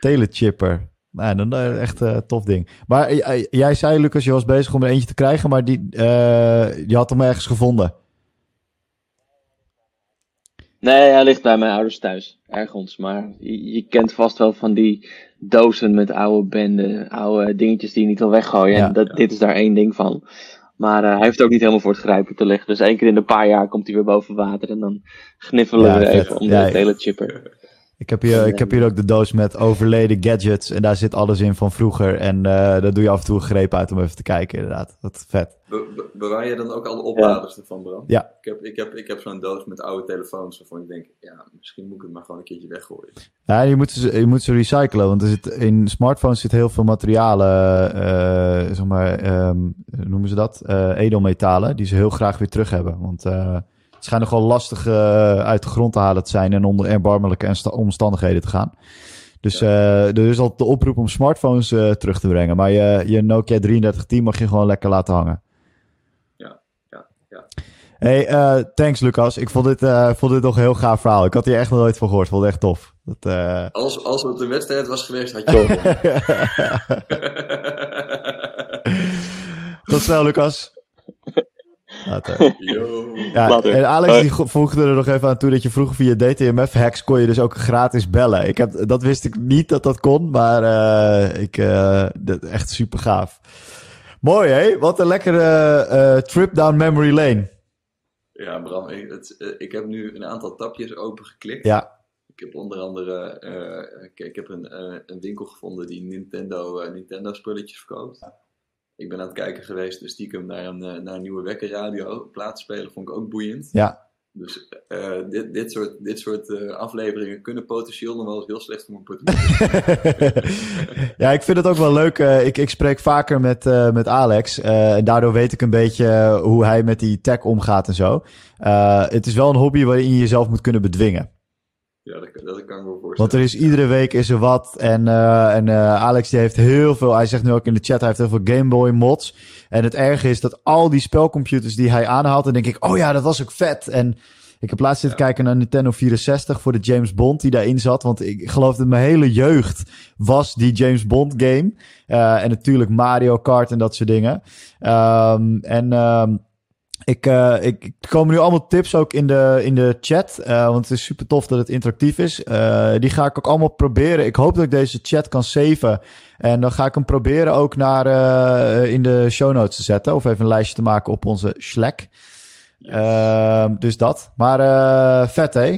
Telechipper. Nou, dan eh, echt eh, tof ding. Maar eh, jij zei, Lucas, je was bezig om er eentje te krijgen, maar die, je had hem ergens gevonden. Nee, hij ligt bij mijn ouders thuis. Ergens. Maar je, je kent vast wel van die dozen met oude benden. Oude dingetjes die je niet wil weggooien. Ja. en dat, dit is daar één ding van. Maar hij heeft ook niet helemaal voor het grijpen te liggen. Dus één keer in een paar jaar komt hij weer boven water. En dan gniffelen Ja, we even om de telechipper. Ik heb, hier, ik heb hier ook de doos met overleden gadgets. En daar zit alles in van vroeger. En eh daar doe je af en toe een greep uit om even te kijken, inderdaad. Wat vet. Be- be- bewaar je dan ook alle opladers ervan, Bram? Ja. Ik heb, ik heb, ik heb zo'n doos met oude telefoons waarvan ik denk, ja, misschien moet ik het maar gewoon een keertje weggooien. Ja, je moet, ze, je moet ze recyclen. Want er zit, in smartphones zit heel veel materialen. eh zeg maar, ehm, hoe noemen ze dat? Eh, edelmetalen. Die ze heel graag weer terug hebben. Want eh, het schijnt nogal lastig eh, uit de grond te halen te zijn. En onder erbarmelijke en sta- omstandigheden te gaan. Dus eh, er is altijd de oproep om smartphones eh, terug te brengen. Maar je, je Nokia 3310 mag je gewoon lekker laten hangen. Ja, ja, ja. Hey, thanks Lucas. Ik vond dit, vond dit nog een heel gaaf verhaal. Ik had hier echt nog nooit van gehoord. Vond het echt tof. Dat, Als, als het een wedstrijd was geweest, had je gewonnen. Tot snel, Lucas. Later. Yo. Ja, Later. en Alex die voegde er nog even aan toe dat je vroeger via DTMF-hacks kon je dus ook gratis bellen. Ik heb, dat wist ik niet dat dat kon, maar eh, ik, eh, dat, echt super gaaf. Mooi hé, wat een lekkere eh, trip down memory lane. Ja, Bram, ik, het, ik heb nu een aantal tapjes opengeklikt. Ja, Ik heb onder andere eh, ik, ik heb een, eh, een winkel gevonden die Nintendo, eh, Nintendo spulletjes verkoopt. Ik ben aan het kijken geweest, dus stiekem naar een, eh, naar een nieuwe wekkerradio. Plaatspelen vond ik ook boeiend. ja. Dus eh, dit, dit soort, dit soort afleveringen kunnen potentieel nog wel eens heel slecht voor mijn portemonnee. ja, ik vind het ook wel leuk. ik, ik spreek vaker met, met Alex. en daardoor weet ik een beetje hoe hij met die tech omgaat en zo. Het is wel een hobby waarin je jezelf moet kunnen bedwingen. Ja, dat, dat kan ik me voorstellen. Want er is iedere week is er wat. En, eh, en eh, Alex die heeft heel veel. Hij zegt nu ook in de chat, hij heeft heel veel Game Boy mods. En het erge is dat al die spelcomputers die hij aanhaalt, dan denk ik, oh ja, dat was ook vet. En ik heb laatst zitten kijken naar Nintendo 64 voor de James Bond die daarin zat. Want ik geloof dat mijn hele jeugd was die James Bond game. Eh, en natuurlijk Mario Kart en dat soort dingen. Ehm, en ehm, ik, eh, ik, komen nu allemaal tips ook in de, in de chat. eh, want het is super tof dat het interactief is. Eh, die ga ik ook allemaal proberen. Ik hoop dat ik deze chat kan saven. En dan ga ik hem proberen ook naar, in de show notes te zetten. Of even een lijstje te maken op onze Slack. Ehm, dus dat. Maar vet hé.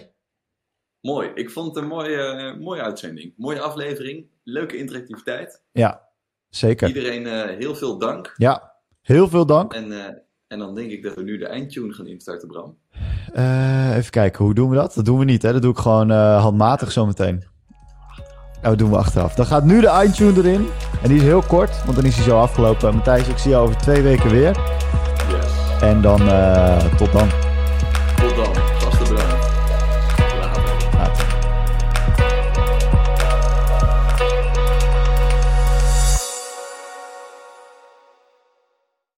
Mooi, ik vond het een mooie, mooie uitzending. Mooie aflevering, leuke interactiviteit. Ja, zeker. Iedereen heel veel dank. Ja, heel veel dank. En, en dan denk ik dat we nu de eindtune gaan instarten, Bram. Eh, even kijken, hoe doen we dat? Dat doen we niet, hè? Dat doe ik gewoon eh, handmatig zometeen. Ja, dat doen we achteraf. Dan gaat nu de iTunes erin. En die is heel kort, want dan is hij zo afgelopen. Matthijs, ik zie je over twee weken weer. Yes. En dan, eh, tot dan.